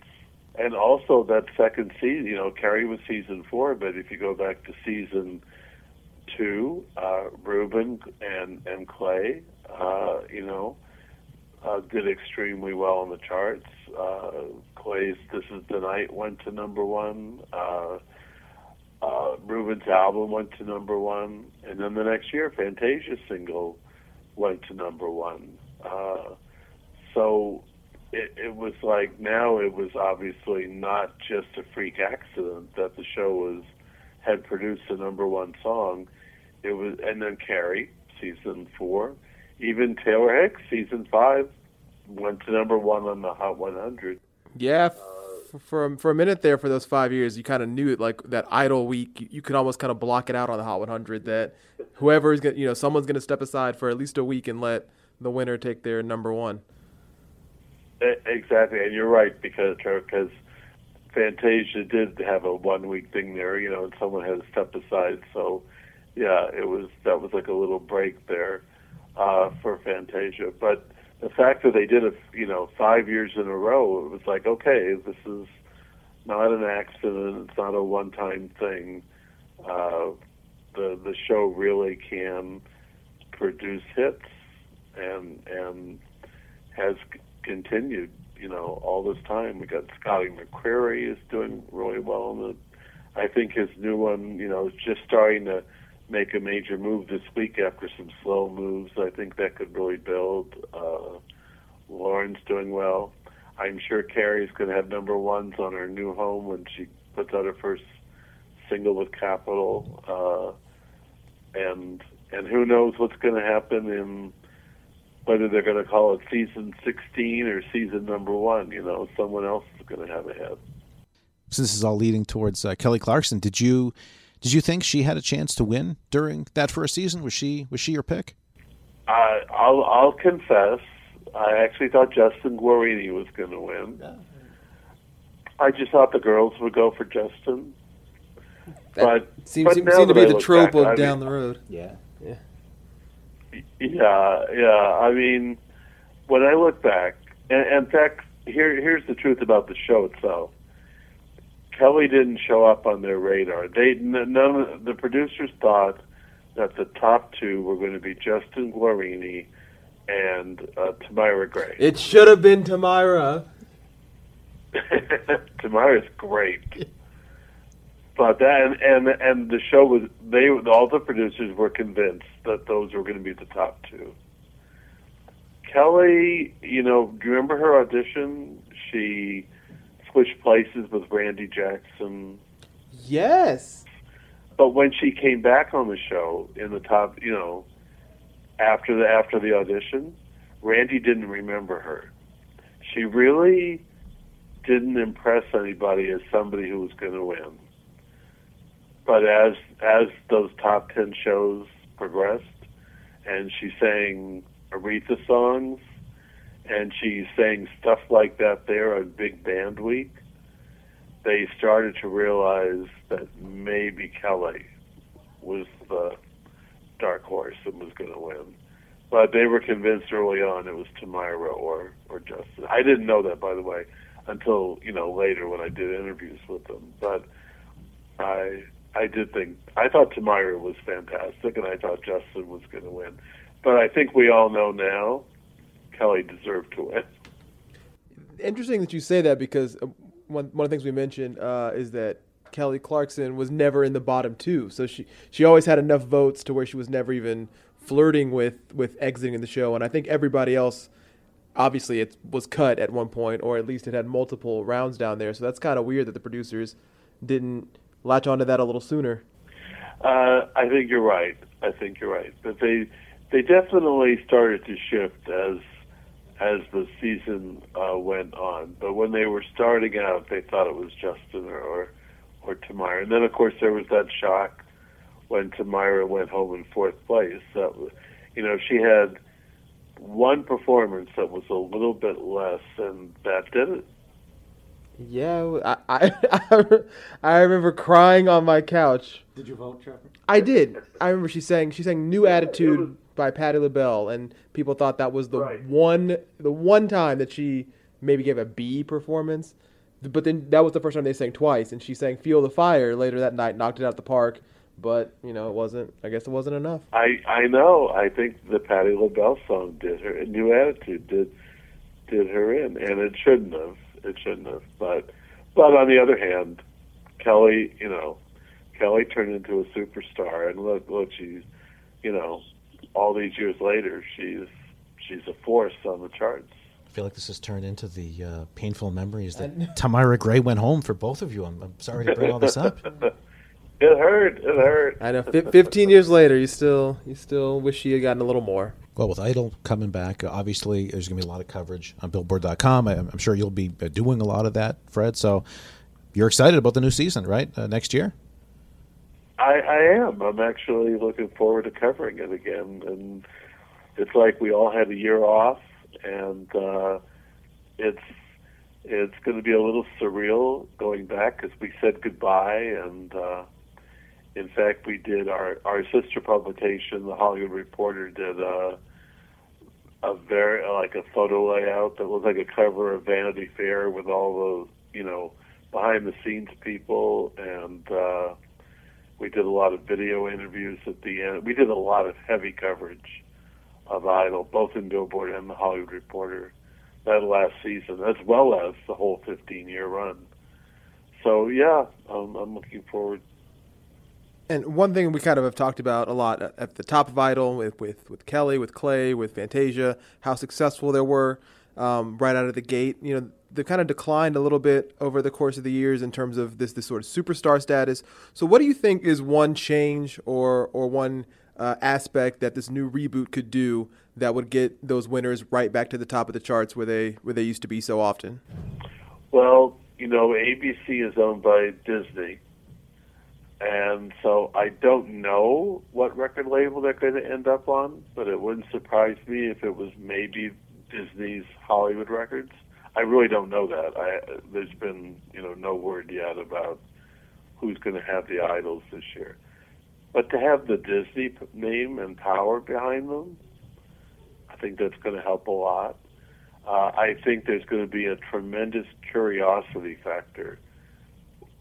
And also that second season, you know, Carrie was season four, but if you go back to season two, uh, Ruben and and Clay uh, you know, uh, did extremely well on the charts. Uh, Clay's "This Is the Night" went to number one. Uh, uh, Ruben's album went to number one, and then the next year, Fantasia single went to number one. Uh, so it, it was like now it was obviously not just a freak accident that the show was had produced a number one song. It was, and then Carrie, season four, even Taylor Hicks, season five, went to number one on the Hot 100. Yeah, uh, f- for for a minute there, for those five years, you kind of knew it like that Idol week. You, you could almost kind of block it out on the Hot 100 that whoever is gonna, you know, someone's gonna step aside for at least a week and let the winner take their number one. Exactly, and you're right because because Fantasia did have a one week thing there, you know, and someone had to step aside. So, yeah, it was that was like a little break there uh, for Fantasia. But the fact that they did it, you know, five years in a row, it was like, okay, this is not an accident. It's not a one time thing. Uh, the the show really can produce hits, and and has c- continued. You know, all this time we got Scotty McCreery is doing really well in it. I think his new one, you know, is just starting to make a major move this week after some slow moves. I think that could really build. Uh, Lauren's doing well. I'm sure Carrie's going to have number ones on her new home when she puts out her first single with Capitol. Uh, and and who knows what's going to happen in whether they're going to call it season 16 or season number one. You know, someone else is going to have a hit. So this is all leading towards uh, Kelly Clarkson. Did you did you think she had a chance to win during that first season? Was she was she your pick? I, I'll I'll confess I actually thought Justin Guarini was going to win. I just thought the girls would go for Justin. but Seems but seems now to be I the trope back, of I down mean- the road. Yeah. Yeah. Yeah, yeah. I mean, when I look back, and, and in fact, here here's the truth about the show itself. Kelly didn't show up on their radar. They none of the producers thought that the top two were going to be Justin Guarini and uh, Tamyra Gray. It should have been Tamyra. Tamara's great. But that and, and and the show was they all the producers were convinced that those were going to be the top two. Kelly, you know, do you remember her audition? She switched places with Randy Jackson. Yes. But when she came back on the show in the top, you know, after the after the audition, Randy didn't remember her. She really didn't impress anybody as somebody who was going to win. But as as those top ten shows progressed, and she sang Aretha songs, and she sang stuff like that there on Big Band Week, they started to realize that maybe Kelly was the dark horse that was going to win. But they were convinced early on it was Tamyra or or Justin. I didn't know that, by the way, until you know later when I did interviews with them. But I I did think I thought Tamyra was fantastic, and I thought Justin was going to win. But I think we all know now Kelly deserved to win. Interesting that you say that because uh, one one of the things we mentioned uh, is that Kelly Clarkson was never in the bottom two, so she she always had enough votes to where she was never even flirting with with exiting the show, and I think everybody else. Obviously, it was cut at one point, or at least it had multiple rounds down there. So that's kind of weird that the producers didn't latch onto that a little sooner. Uh, I think you're right. I think you're right. But they they definitely started to shift as as the season uh, went on. But when they were starting out, they thought it was Justin or or, or Tamyra. And then of course there was that shock when Tamyra went home in fourth place. That you know she had one performance that was a little bit less, and that did it. Yeah, I, I I remember crying on my couch. Did you vote, Trevor? I did. I remember she sang she sang "New Attitude" by Patti LaBelle, and people thought that was the one the one time that she maybe gave a B performance. But then that was the first time they sang twice, and she sang "Feel the Fire" later that night, knocked it out the park. But you know, it wasn't. I guess it wasn't enough. I I know. I think the Patti LaBelle song did her. and New Attitude did did her in, and it shouldn't have. It shouldn't have. But but on the other hand, Kelly, you know, Kelly turned into a superstar, and look look, she's you know, all these years later, she's she's a force on the charts. I feel like this has turned into the uh, painful memories that Tamara Gray went home for both of you. I'm, I'm sorry to bring all this up. It hurt. It hurt. I know. Fi- Fifteen years later, you still you still wish she had gotten a little more. Well, with Idol coming back, uh, obviously there's going to be a lot of coverage on Billboard.com. I, I'm sure you'll be uh, doing a lot of that, Fred. So you're excited about the new season, right? Uh, next year. I, I am. I'm actually looking forward to covering it again, and it's like we all had a year off, and uh, it's it's going to be a little surreal going back because we said goodbye, and uh, in fact, we did our our sister publication, the Hollywood Reporter, did a a very like a photo layout that was like a cover of Vanity Fair with all the you know behind the scenes people and. uh we did a lot of video interviews at the end. We did a lot of heavy coverage of Idol, both in Billboard and the Hollywood Reporter, that last season, as well as the whole 15-year run. So yeah, I'm looking forward. And one thing we kind of have talked about a lot at- at the top of Idol with with, with Kelly, with Clay, with Fantasia, how successful they were um, right out of the gate. You know, they've kind of declined a little bit over the course of the years in terms of this this sort of superstar status. So, what do you think is one change or or one uh, aspect that this new reboot could do that would get those winners right back to the top of the charts where they where they used to be so often? Well, you know, ABC is owned by Disney, and so I don't know what record label they're going to end up on, but it wouldn't surprise me if it was maybe Disney's Hollywood records. I really don't know that. I, there's been you know no word yet about who's going to have the idols this year. But to have the Disney name and power behind them, I think that's going to help a lot. Uh, I think there's going to be a tremendous curiosity factor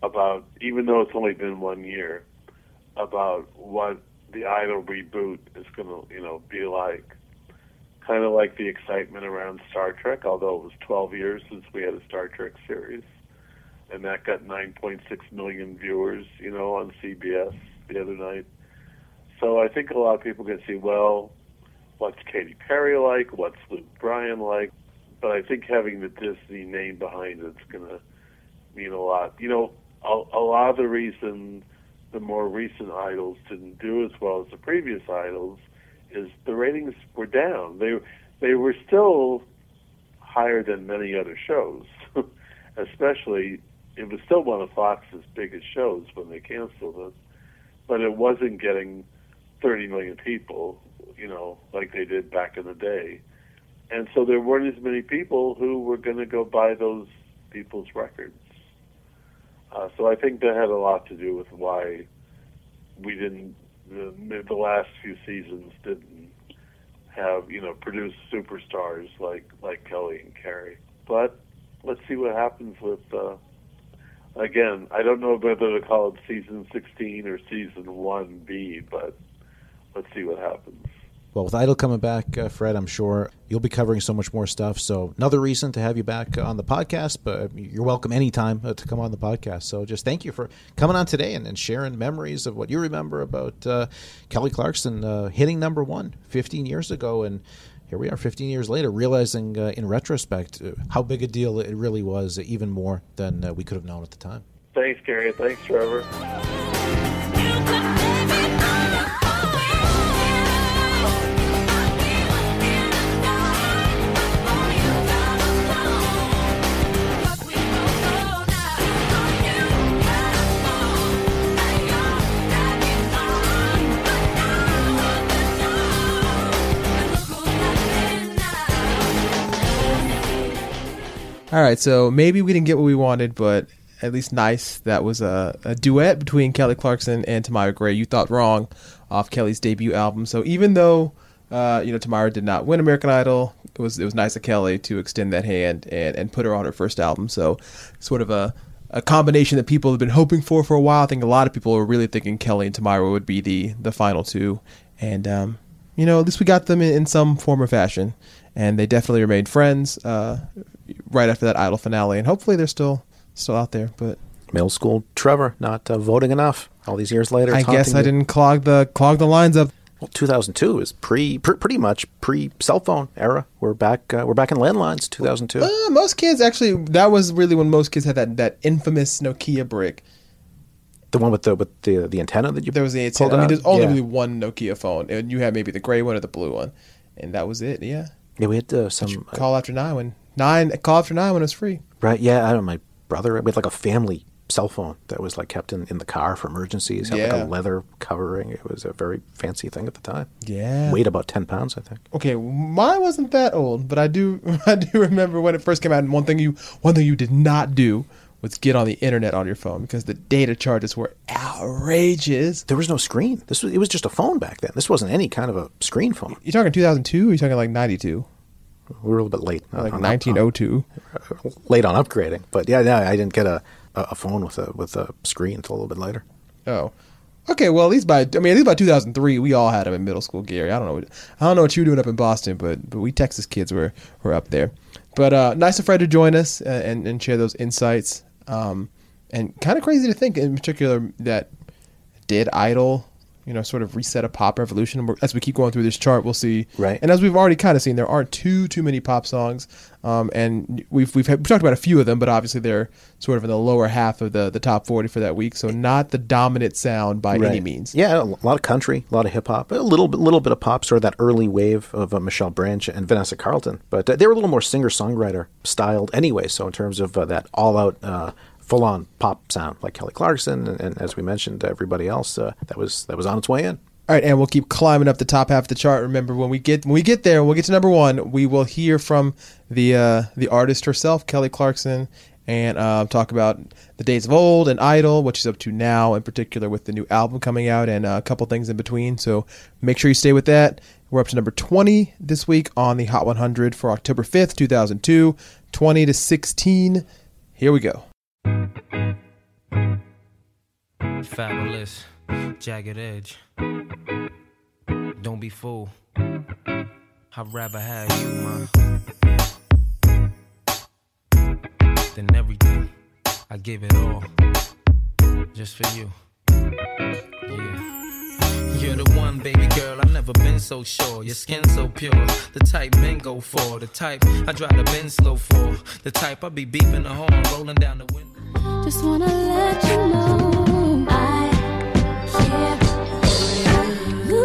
about, even though it's only been one year, about what the Idol reboot is going to, you know, be like. Kind of like the excitement around Star Trek, although it was 12 years since we had a Star Trek series, and that got 9.6 million viewers, you know, on CBS the other night. So I think a lot of people can see, well, what's Katy Perry like? What's Luke Bryan like? But I think having the Disney name behind it's going to mean a lot. You know, a, a lot of the reason the more recent idols didn't do as well as the previous idols is the ratings were down. They they were still higher than many other shows, especially it was still one of Fox's biggest shows when they canceled it, but it wasn't getting 30 million people, you know, like they did back in the day. And so there weren't as many people who were going to go buy those people's records. Uh, so I think that had a lot to do with why we didn't, the, the last few seasons didn't have, you know, produce superstars like, like Kelly and Carrie. But let's see what happens with, uh, again, I don't know whether to call it season 16 or season 1B, but let's see what happens. Well, with Idol coming back, uh, Fred, I'm sure you'll be covering so much more stuff. So another reason to have you back on the podcast. But you're welcome anytime uh, to come on the podcast. So just thank you for coming on today and, and sharing memories of what you remember about uh, Kelly Clarkson uh, hitting number one 15 years ago, and here we are 15 years later, realizing uh, in retrospect uh, how big a deal it really was, even more than uh, we could have known at the time. Thanks, Gary. Thanks, Trevor. All right, so maybe we didn't get what we wanted, but at least nice. That was a, a duet between Kelly Clarkson and Tamara Gray. You thought wrong off Kelly's debut album. So even though uh, you know Tamara did not win American Idol, it was it was nice of Kelly to extend that hand and, and put her on her first album. So sort of a a combination that people have been hoping for for a while. I think a lot of people were really thinking Kelly and Tamara would be the the final two, and um, you know at least we got them in, in some form or fashion, and they definitely remained friends uh, right after that Idol finale, and hopefully they're still still out there. But Middle school Trevor not uh, voting enough all these years later. I guess I you. didn't clog the clog the lines up. Well, 2002 is pre, pr- pretty much pre cell phone era. We're back. Uh, we're back in landlines. 2002. Uh, most kids actually that was really when most kids had that that infamous Nokia brick. the one with the with the the antenna that you There was the antenna. I mean, there's only yeah. really one Nokia phone, and you had maybe the gray one or the blue one, and that was it. Yeah, yeah. We had uh, some call after nine when nine call after nine when it was free. right. Yeah, I don't. know, My brother we had like a family cell phone that was like kept in, in the car for emergencies. Had like Yeah. a leather covering. It was a very fancy thing at the time. Yeah. Weighed about ten pounds, I think. Okay, mine wasn't that old, but I do I do remember when it first came out. And one thing you one thing you did not do was get on the internet on your phone because the data charges were outrageous. There was no screen. This was it was just a phone back then. This wasn't any kind of a screen phone. You're talking 2002? Or you talking like 92? We were a little bit late. Like on- on- 1902? late on upgrading. But yeah, no, I didn't get a, a phone with a with a screen until a little bit later. Oh. Okay, well at least by I mean at least by 2003 we all had them in middle school, Gary. I don't know what, I don't know what you were doing up in Boston, but but we Texas kids were were up there. But uh, nice of Fred to join us uh, and and share those insights. Um, and kind of crazy to think in particular that did Idol, you know, sort of reset a pop revolution. And As we keep going through this chart, we'll see. Right. And as we've already kind of seen, there aren't too too many pop songs. Um, and we've we've, had, we've talked about a few of them, but obviously they're sort of in the lower half of the the top 40 for that week. So not the dominant sound by any means. Yeah, a lot of country, a lot of hip hop, a little bit, little bit of pop, sort of that early wave of uh, Michelle Branch and Vanessa Carlton. But uh, they were a little more singer songwriter styled anyway. So in terms of uh, that all out, uh, full on pop sound like Kelly Clarkson and, and as we mentioned, everybody else uh, that was that was on its way in. All right, and we'll keep climbing up the top half of the chart. Remember, when we get when we get there, when we get to number one, we will hear from the uh, the artist herself, Kelly Clarkson, and uh, talk about the days of old and Idol, what she's up to now, in particular with the new album coming out, and uh, a couple things in between. So make sure you stay with that. We're up to number 20 this week on the Hot 100 for October 5th, 2002, 20 to 16. Here we go. Fabolous, jagged edge. Don't be fool. I'd rather have you, man. Than everything. I give it all. Just for you. Yeah. You're the one, baby girl. I've never been so sure. Your skin so pure. The type men go for. The type I drive the Benz slow for. The type I be beeping the horn, rolling down the window. Just wanna let you know I care for you.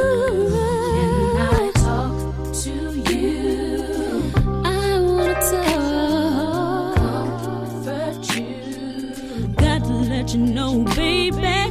Can I talk to you? I wanna talk, comfort you. Got to let you know, baby.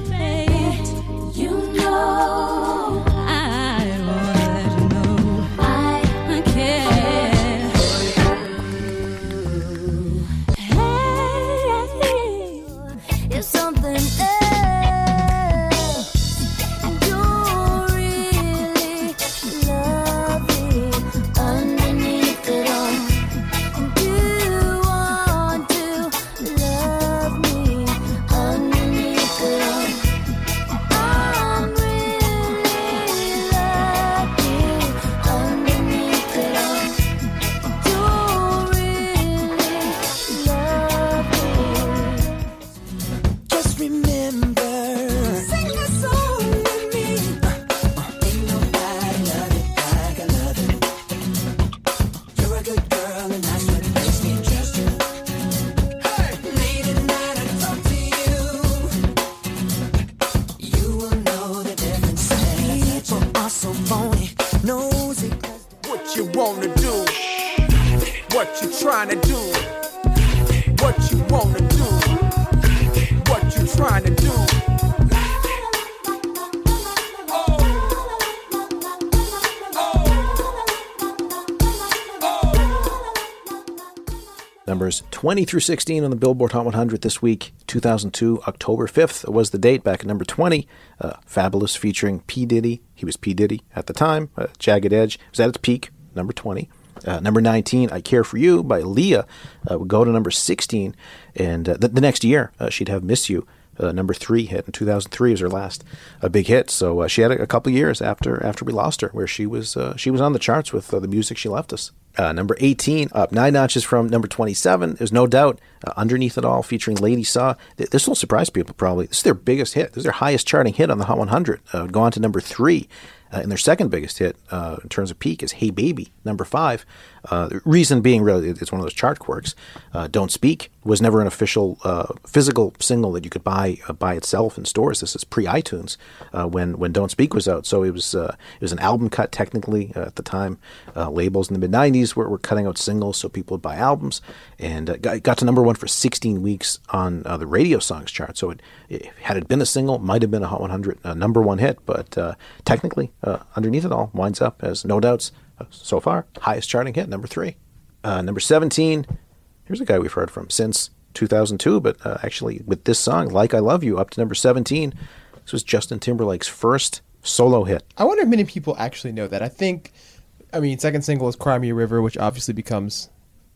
20 through 16 on the Billboard Hot 100 this week, 2002, October 5th was the date back at number 20. Uh, Fabolous featuring P. Diddy. He was P. Diddy at the time. Uh, Jagged Edge was at its peak, number 20. Uh, number 19, I Care For You by Aaliyah uh, would go to number 16. And uh, the, the next year, uh, she'd have Miss You. Uh, number three hit in 2003 was her last uh, big hit. So uh, she had a, a couple years after after we lost her, where she was uh, she was on the charts with uh, the music she left us. Uh, number 18, up nine notches from number 27. There's no doubt underneath it all, featuring Lady Saw. Th- This will surprise people probably. This is their biggest hit. This is their highest charting hit on the Hot 100. Uh, would go on to number three. Uh, and their second biggest hit uh, in terms of peak is Hey Baby, number five. Uh, reason being, really, it's one of those chart quirks. Uh, Don't Speak was never an official uh, physical single that you could buy uh, by itself in stores. This is pre iTunes uh, when when Don't Speak was out. So it was uh, it was an album cut technically at the time. Labels in the mid '90s were, were cutting out singles so people would buy albums, and got, got to number one for 16 weeks on the radio songs chart. So it, it had it been a single, might have been a Hot 100 uh, number one hit, but technically underneath it all winds up as no doubts so far highest charting hit, number three. Uh, number 17. Here's a guy we've heard from since 2002, but uh, actually with this song, Like I Love You, up to number 17. This was Justin Timberlake's first solo hit. I wonder if many people actually know that. I think, I mean, second single is Cry Me a River, which obviously becomes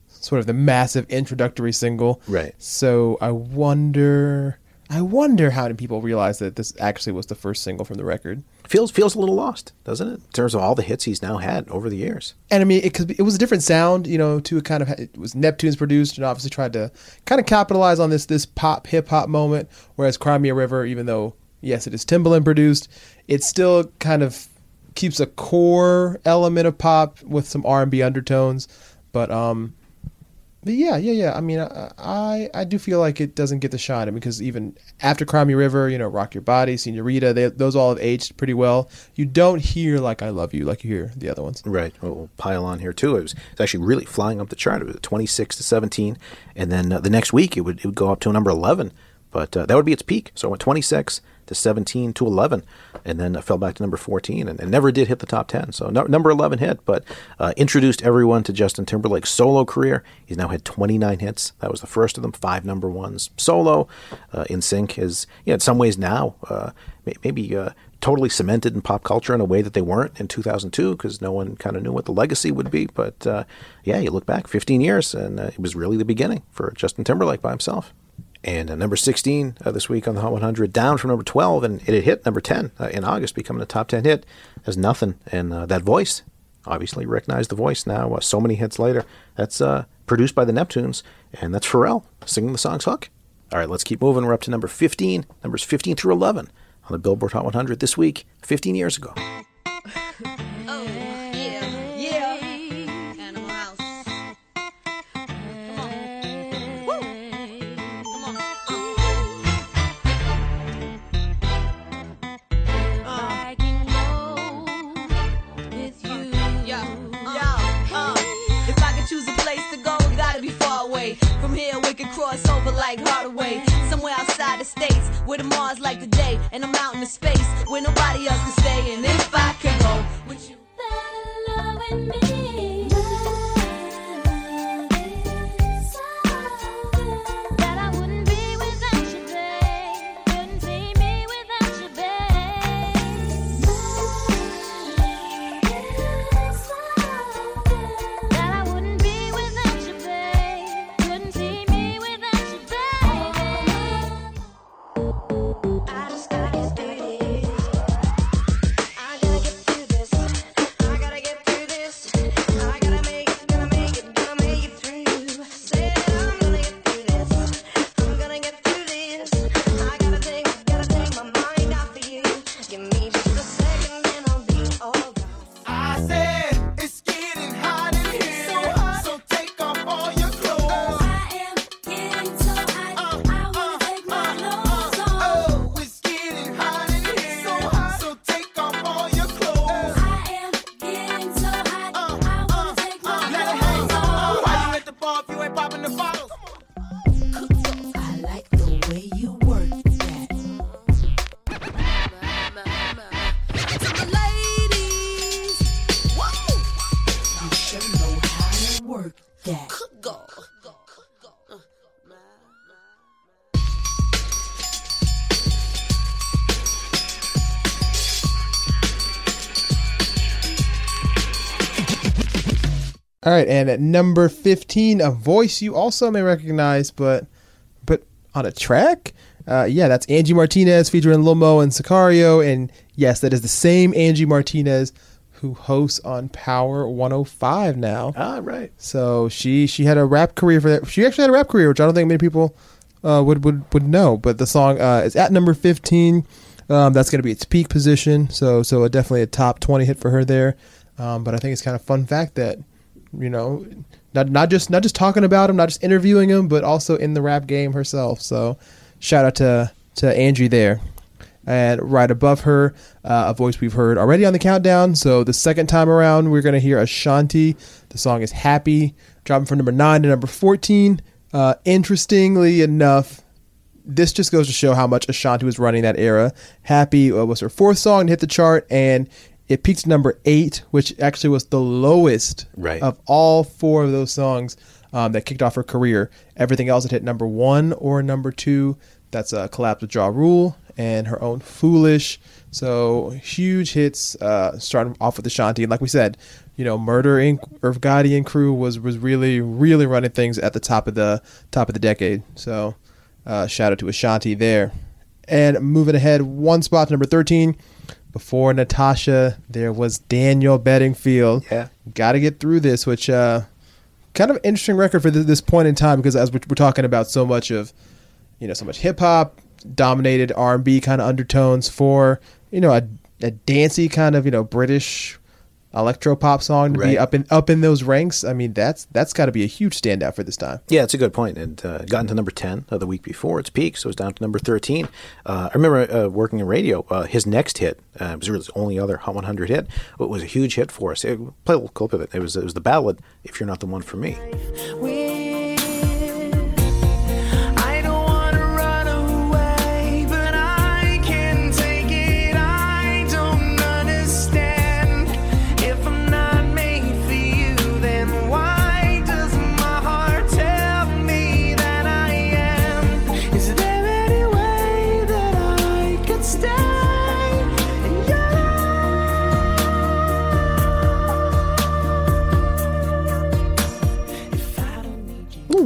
sort of the massive introductory single. Right. So I wonder, I wonder how did people realize that this actually was the first single from the record. Feels feels a little lost, doesn't it? In terms of all the hits he's now had over the years. And I mean, it could be, it was a different sound, you know. To kind of it was Neptune's produced, and obviously tried to kind of capitalize on this this pop hip hop moment. Whereas Cry Me a River, even though yes, it is Timbaland produced, it still kind of keeps a core element of pop with some R and B undertones. But um, but yeah, yeah, yeah. I mean, I, I do feel like it doesn't get the shine because even after Cry Me a River, you know, Rock Your Body, Senorita, they, those all have aged pretty well. You don't hear like I Love You like you hear the other ones. Right. We'll, pile on here too. It was, it was actually really flying up the chart. It was 26 to 17, and then uh, the next week it would it would go up to a number 11 but uh, that would be its peak. So it went 26 to 17 to 11, and then fell back to number 14, and, and never did hit the top 10. So no, number 11 hit, but uh, introduced everyone to Justin Timberlake's solo career. He's now had 29 hits. That was the first of them, five number ones solo. Uh, NSYNC is, you know, in some ways now uh, maybe. Uh, Totally cemented in pop culture in a way that they weren't in 2002 because no one kind of knew what the legacy would be. But uh, yeah, you look back 15 years and it was really the beginning for Justin Timberlake by himself. And uh, number 16 uh, this week on the Hot 100, down from number 12, and it had hit number 10 uh, in August, becoming a top 10 hit as nothing. And uh, that voice, obviously recognize the voice now, uh, so many hits later. That's uh, produced by the Neptunes, and that's Pharrell singing the song's hook. All right, let's keep moving. We're up to number 15, numbers 15 through 11 on the Billboard Hot 100 this week, 15 years ago. Animal states, where the Mars like today, and I'm out in the space where nobody else can stay. And if I could go, would you I right, and at number 15, a voice you also may recognize, but but on a track? Uh, yeah, that's Angie Martinez featuring Lil Mo and Sacario. And yes, that is the same Angie Martinez who hosts on Power 105 now. Ah, right. So she she had a rap career for that. She actually had a rap career, which I don't think many people uh, would would would know. But the song uh, is at number 15. Um, that's going to be its peak position. So so a, definitely a top 20 hit for her there. Um, but I think it's kind of fun fact that you know not not just not just talking about him, not just interviewing him, but also in the rap game herself. So shout out to to Angie there. And right above her, uh, a voice we've heard already on the countdown. So the second time around, we're going to hear Ashanti. The song is Happy, dropping from number 9 to number 14. Uh, interestingly enough, this just goes to show how much Ashanti was running that era. Happy uh, was her fourth song to hit the chart, and it peaked number eight, which actually was the lowest Right. of all four of those songs um, that kicked off her career. Everything else had hit number one or number two. That's a Collapse with Ja Rule and her own Foolish. So huge hits, uh, starting off with Ashanti. And like we said, you know, Murder Inc. Irv Gotti and crew was was really really running things at the top of the top of the decade. So uh, shout out to Ashanti there. And moving ahead, one spot to number thirteen. Before Natasha, there was Daniel Bedingfield. Yeah. got to get through this, which uh, kind of interesting record for th- this point in time because as we're, we're talking about so much of, you know, so much hip hop dominated R and B kind of undertones for you know a, a dancey kind of you know British electro pop song to Right. be up in up in those ranks. I mean, that's that's got to be a huge standout for this time. Yeah, it's a good point. And uh, gotten to number 10 uh, the week before its peak, so it's down to number 13. Uh, I remember uh, working in radio. Uh, his next hit, uh, it was really his only other Hot 100 hit, It was a huge hit for us. It, play a little clip of it. It was, it was the ballad, If You're Not the One for Me. I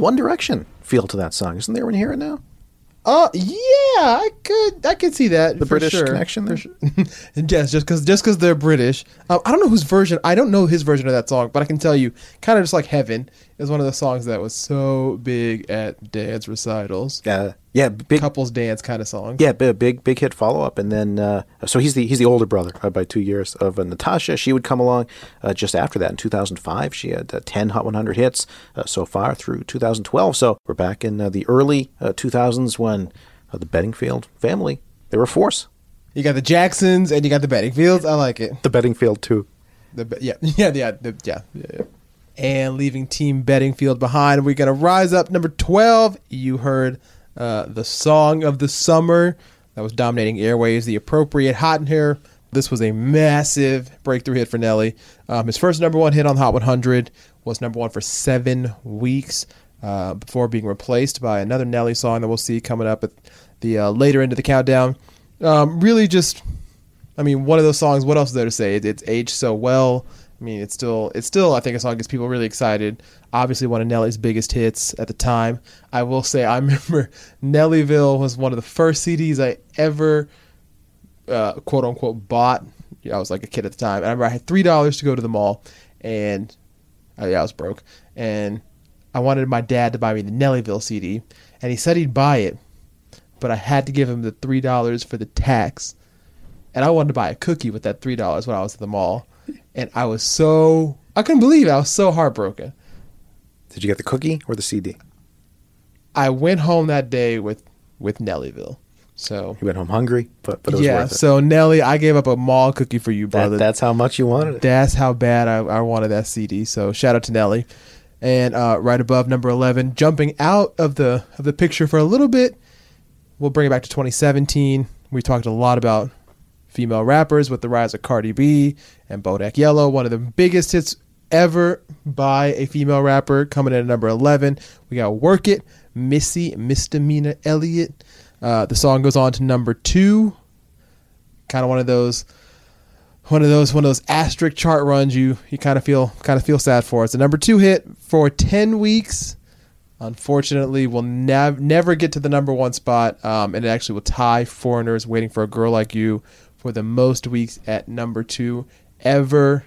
One Direction feel to that song, isn't there? When you hear it now, Uh, yeah, I could, I could see that. the British sure. connection there. yes, just because just because they're British. Um, I don't know whose version. I don't know his version of that song, but I can tell you, kind of just like Heaven is one of the songs that was so big at dance recitals. Yeah, yeah, big couples dance kind of song. Yeah, big big, big hit follow up, and then uh, so he's the he's the older brother uh, by two years of uh, Natasha. She would come along uh, just after that in 2005. She had uh, 10 Hot 100 hits uh, so far through 2012. So we're back in uh, the early uh, 2000s when uh, the Bedingfield family they were a force. You got the Jacksons and you got the Bedingfields. I like it. The Bedingfield too. The yeah yeah yeah the, yeah yeah. And leaving Team Bedingfield behind, we're gonna rise up number twelve. You heard uh, the song of the summer that was dominating airways, the appropriate hot in here. This was a massive breakthrough hit for Nelly. Um, his first number one hit on the Hot 100 was number one for seven weeks uh, before being replaced by another Nelly song that we'll see coming up at the uh, later end of the countdown. Um, really, just I mean, one of those songs. What else is there to say? It, it's aged so well. I mean, it's still, it's still. I think a song gets people really excited. Obviously, one of Nelly's biggest hits at the time. I will say, I remember Nellyville was one of the first CDs I ever, uh, quote unquote, bought. Yeah, I was like a kid at the time. And I remember I had three dollars to go to the mall, and uh, yeah, I was broke, and I wanted my dad to buy me the Nellyville CD, and he said he'd buy it, but I had to give him the three dollars for the tax and I wanted to buy a cookie with that three dollars when I was at the mall, and I was so I couldn't believe it. I was so heartbroken. Did you get the cookie or the CD? I went home that day with with Nellyville. So You went home hungry, but but it was yeah, worth it. so Nelly, I gave up a mall cookie for you, That- brother. that's how much you wanted it. That's how bad I, I wanted that CD. So shout out to Nelly. And uh, right above number eleven, jumping out of the of the picture for a little bit, we'll bring it back to 2017. We talked a lot about female rappers with the rise of Cardi B and Bodak Yellow, one of the biggest hits ever by a female rapper, coming in at number 11. We got Work It, Missy Misdemeanor Elliott. Uh, the song goes on to number two. Kind of one of those one of those one of those asterisk chart runs you you kind of feel kind of feel sad for. It's a number two hit for 10 weeks. Unfortunately, will nev- never get to the number one spot, um, and it actually will tie Foreigners "Waiting for a Girl Like You" for the most weeks at number two ever,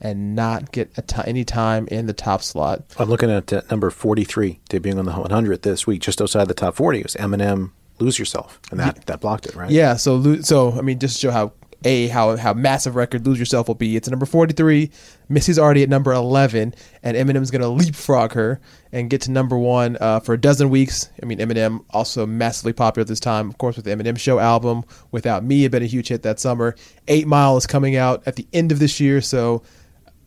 and not get a any time in the top slot. I'm looking at uh, number 43 debuting on the 100 this week, just outside the top 40. It was Eminem, "Lose Yourself," and that that blocked it, right? Yeah, so so I mean, just to show how a how how massive record "Lose Yourself" will be. It's number forty three. Missy's already at number eleven, and Eminem's gonna leapfrog her and get to number one uh, for a dozen weeks. I mean, Eminem also massively popular at this time, of course, with the Eminem Show album. Without Me, had been a huge hit that summer. Eight Mile is coming out at the end of this year, so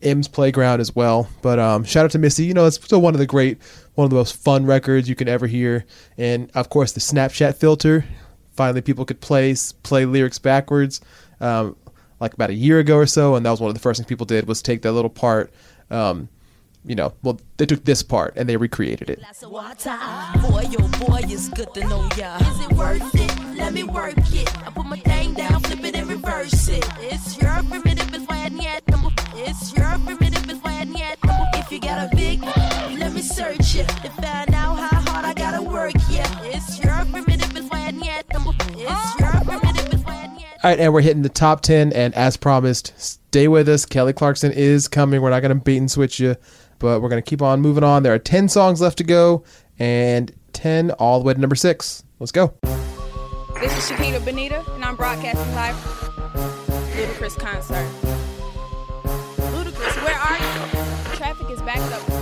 M's Playground as well. But um, shout out to Missy. You know, it's still one of the great, one of the most fun records you can ever hear. And of course, the Snapchat filter. Finally, people could play play lyrics backwards, um, like about a year ago or so. And that was one of the first things people did was take that little part. Um, you know, well, they took this part and they recreated it. Boy, oh boy, it's good to know ya. Is it worth it? Let me work it. I put my thing down, flip it and reverse it. It's your primitive, it's why I need It's your primitive, it's why I need If you got a big, let me search it to find out how hard I gotta work. Yeah, it's your primitive, it's why I need It's your primitive, All right, and we're hitting the top 10. And as promised, stay with us. Kelly Clarkson is coming. We're not going to beat and switch you, but we're going to keep on moving on. There are 10 songs left to go, and 10 all the way to number six. Let's go. This is Shakita Benita, and I'm broadcasting live from Ludacris concert. Ludacris, where are you? Traffic is backed up.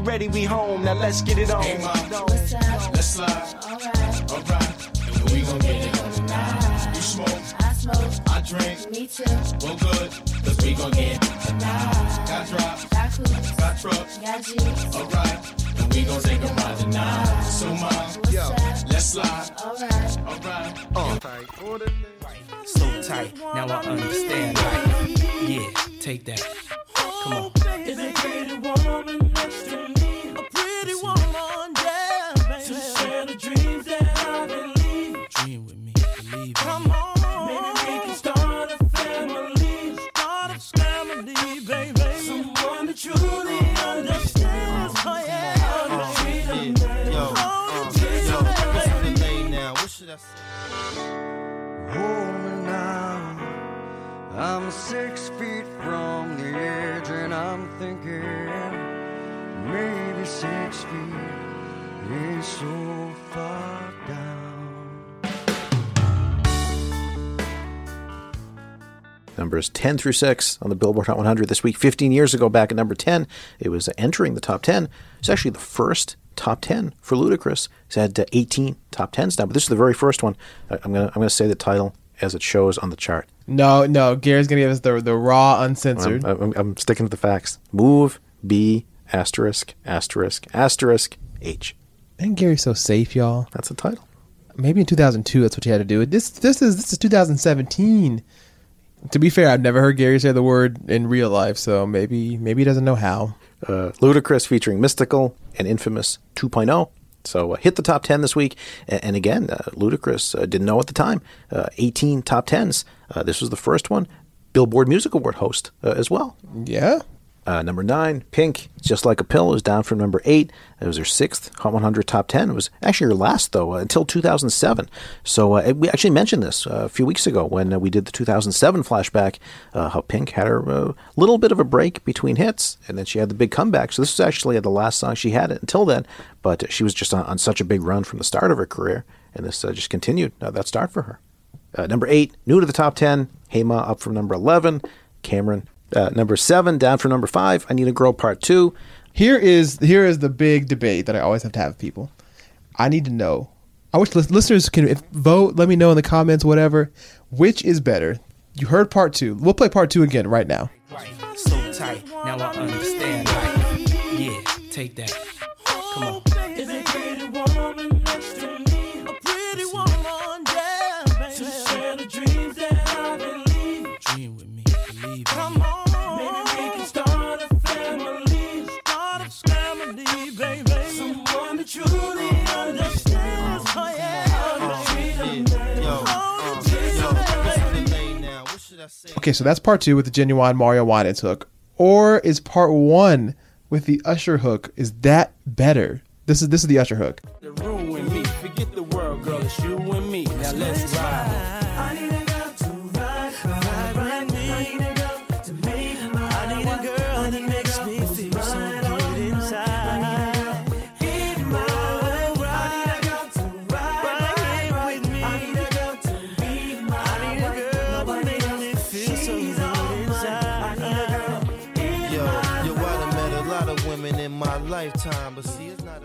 Already we home. Now let's get it on. Let's slide. Alright, alright. We gon' get it on tonight. You smoke. I smoke. I drink. Me too. Well, good, cause we gon' get tonight. Got drops. Got coops. Got trucks. Got jeeps. Alright. And we gon' take a ride tonight. So, mom, yo, let's slide. Alright. Alright. Uh, so tight, now I understand. Like, yeah, take that. Come on. Numbers 10 through 6 on the Billboard Hot 100 this week. 15 years ago, back at number 10, it was entering the top 10. It's actually the first top 10 for Ludacris. He's had uh, 18 top 10s now, but this is the very first one. I'm going to I'm gonna say the title as it shows on the chart. No, no. Gary's gonna give us the the raw, uncensored. I'm, I'm, I'm sticking to the facts. Move B asterisk asterisk asterisk H. And Gary's so safe, y'all. That's the title. Maybe in 2002, that's what you had to do. This this is this is 2017. To be fair, I've never heard Gary say the word in real life, so maybe maybe he doesn't know how. uh, Ludacris featuring Mystikal and Infamous 2.0. So uh, hit the top 10 this week. And, and again, uh, Ludacris uh, didn't know at the time. Uh, 18 top 10s. Uh, this was the first one. Billboard Music Award host uh, as well. Yeah. Uh, number nine, Pink, Just Like a Pill, is down from number eight. It was her sixth Hot 100 top 10. It was actually her last, though, uh, until 2007. So uh, we actually mentioned this uh, a few weeks ago when uh, we did the 2007 flashback, uh, how Pink had her little bit of a break between hits, and then she had the big comeback. So this was actually the last song she had until then, but she was just on, on such a big run from the start of her career, and this just continued that start for her. Number eight, new to the top 10, Hey Ma up from number 11, Cam'ron uh, number seven, down for number five, I Need a Girl Part Two. Here is here is the big debate that I always have to have with people. I need to know. I wish lis- listeners can if, vote. Let me know in the comments, whatever. Which is better? You heard part two. We'll play part two again right now. So tight, now I understand. Like, yeah, take that. Come on. Okay, so that's part two with the Ginuwine Mario Winans hook, or is part one with the Usher hook? Is that better? This is this is the Usher hook. The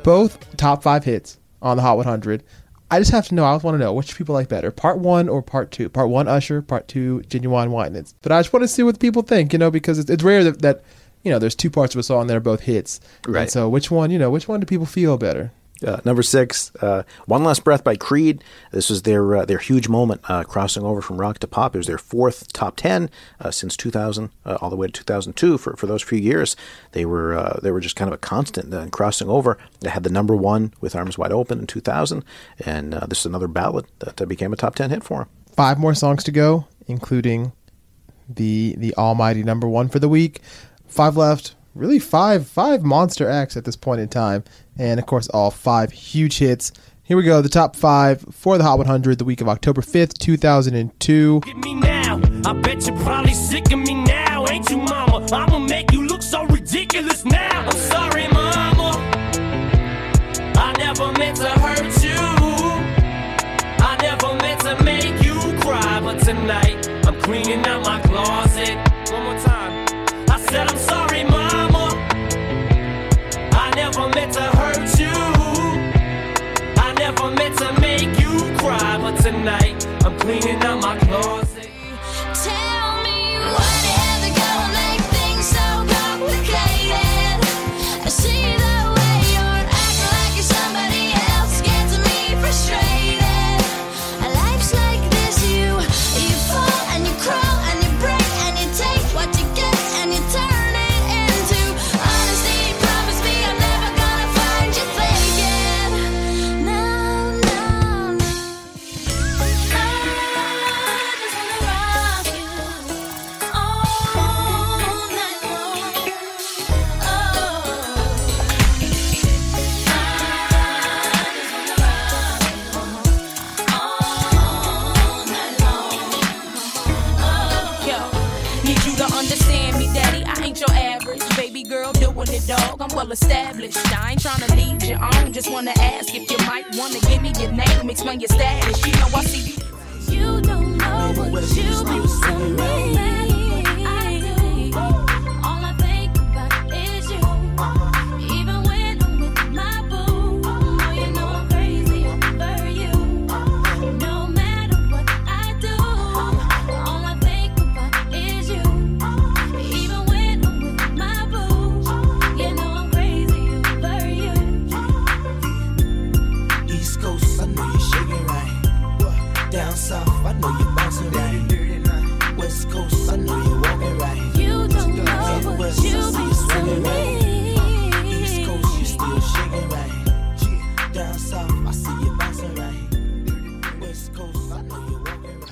Both top five hits on the Hot 100. I just have to know. I want to know which people like better, part one or part two. Part one, Usher. Part two, Ginuwine Winans. But I just want to see what people think, you know, because it's, it's rare that, that you know there's two parts of a song that are both hits. Right. And so which one, you know, which one do people feel better? Uh, number six, uh, One Last Breath by Creed. This was their uh, their huge moment, uh, crossing over from rock to pop. It was their fourth top ten uh, since 2000, uh, all the way to 2002. For, for those few years, they were they were just kind of a constant uh, crossing over. They had the number one with Arms Wide Open in 2000, and this is another ballad that became a top ten hit for them. Five more songs to go, including the the almighty number one for the week. Five left. Really five five monster acts at this point in time, and of course all five huge hits. Here we go, the top five for the Hot 100, the week of October 5th, 2002. I bet you're probably sick of me now, ain't you, mama? I'ma make you look so ridiculous now. I'm sorry, mama. I never meant to hurt you. I never meant to make you cry, but tonight I'm cleaning out my closet. Never meant to hurt you. I never meant to make you cry, but tonight I'm cleaning out my closet. Dog. I'm well established. I ain't tryna lead you on. Just wanna ask if you might wanna give me your name, explain your status. You know I see you. You don't know what you mean to me.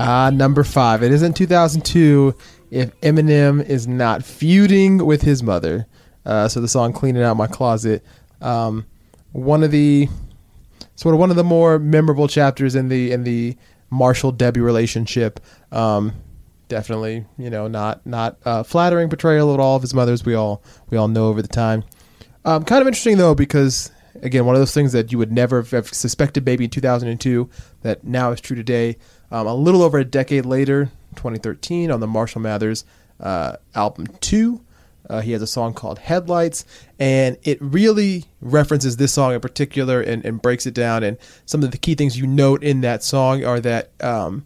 Ah, number five. It isn't 2002 if Eminem is not feuding with his mother. Uh, so the song "Cleaning Out My Closet," um, one of the sort of one of the more memorable chapters in the in the Marshall Debbie relationship. Um, definitely, you know, not not flattering portrayal at all of his mother's. We all we all know over the time. Um, kind of interesting though because again, one of those things that you would never have suspected maybe in 2002 that now is true today. Um, a little over a decade later, 2013, on the Marshall Mathers uh, album two. Uh, he has a song called Headlights, and it really references this song in particular and, and breaks it down. And some of the key things you note in that song are that um,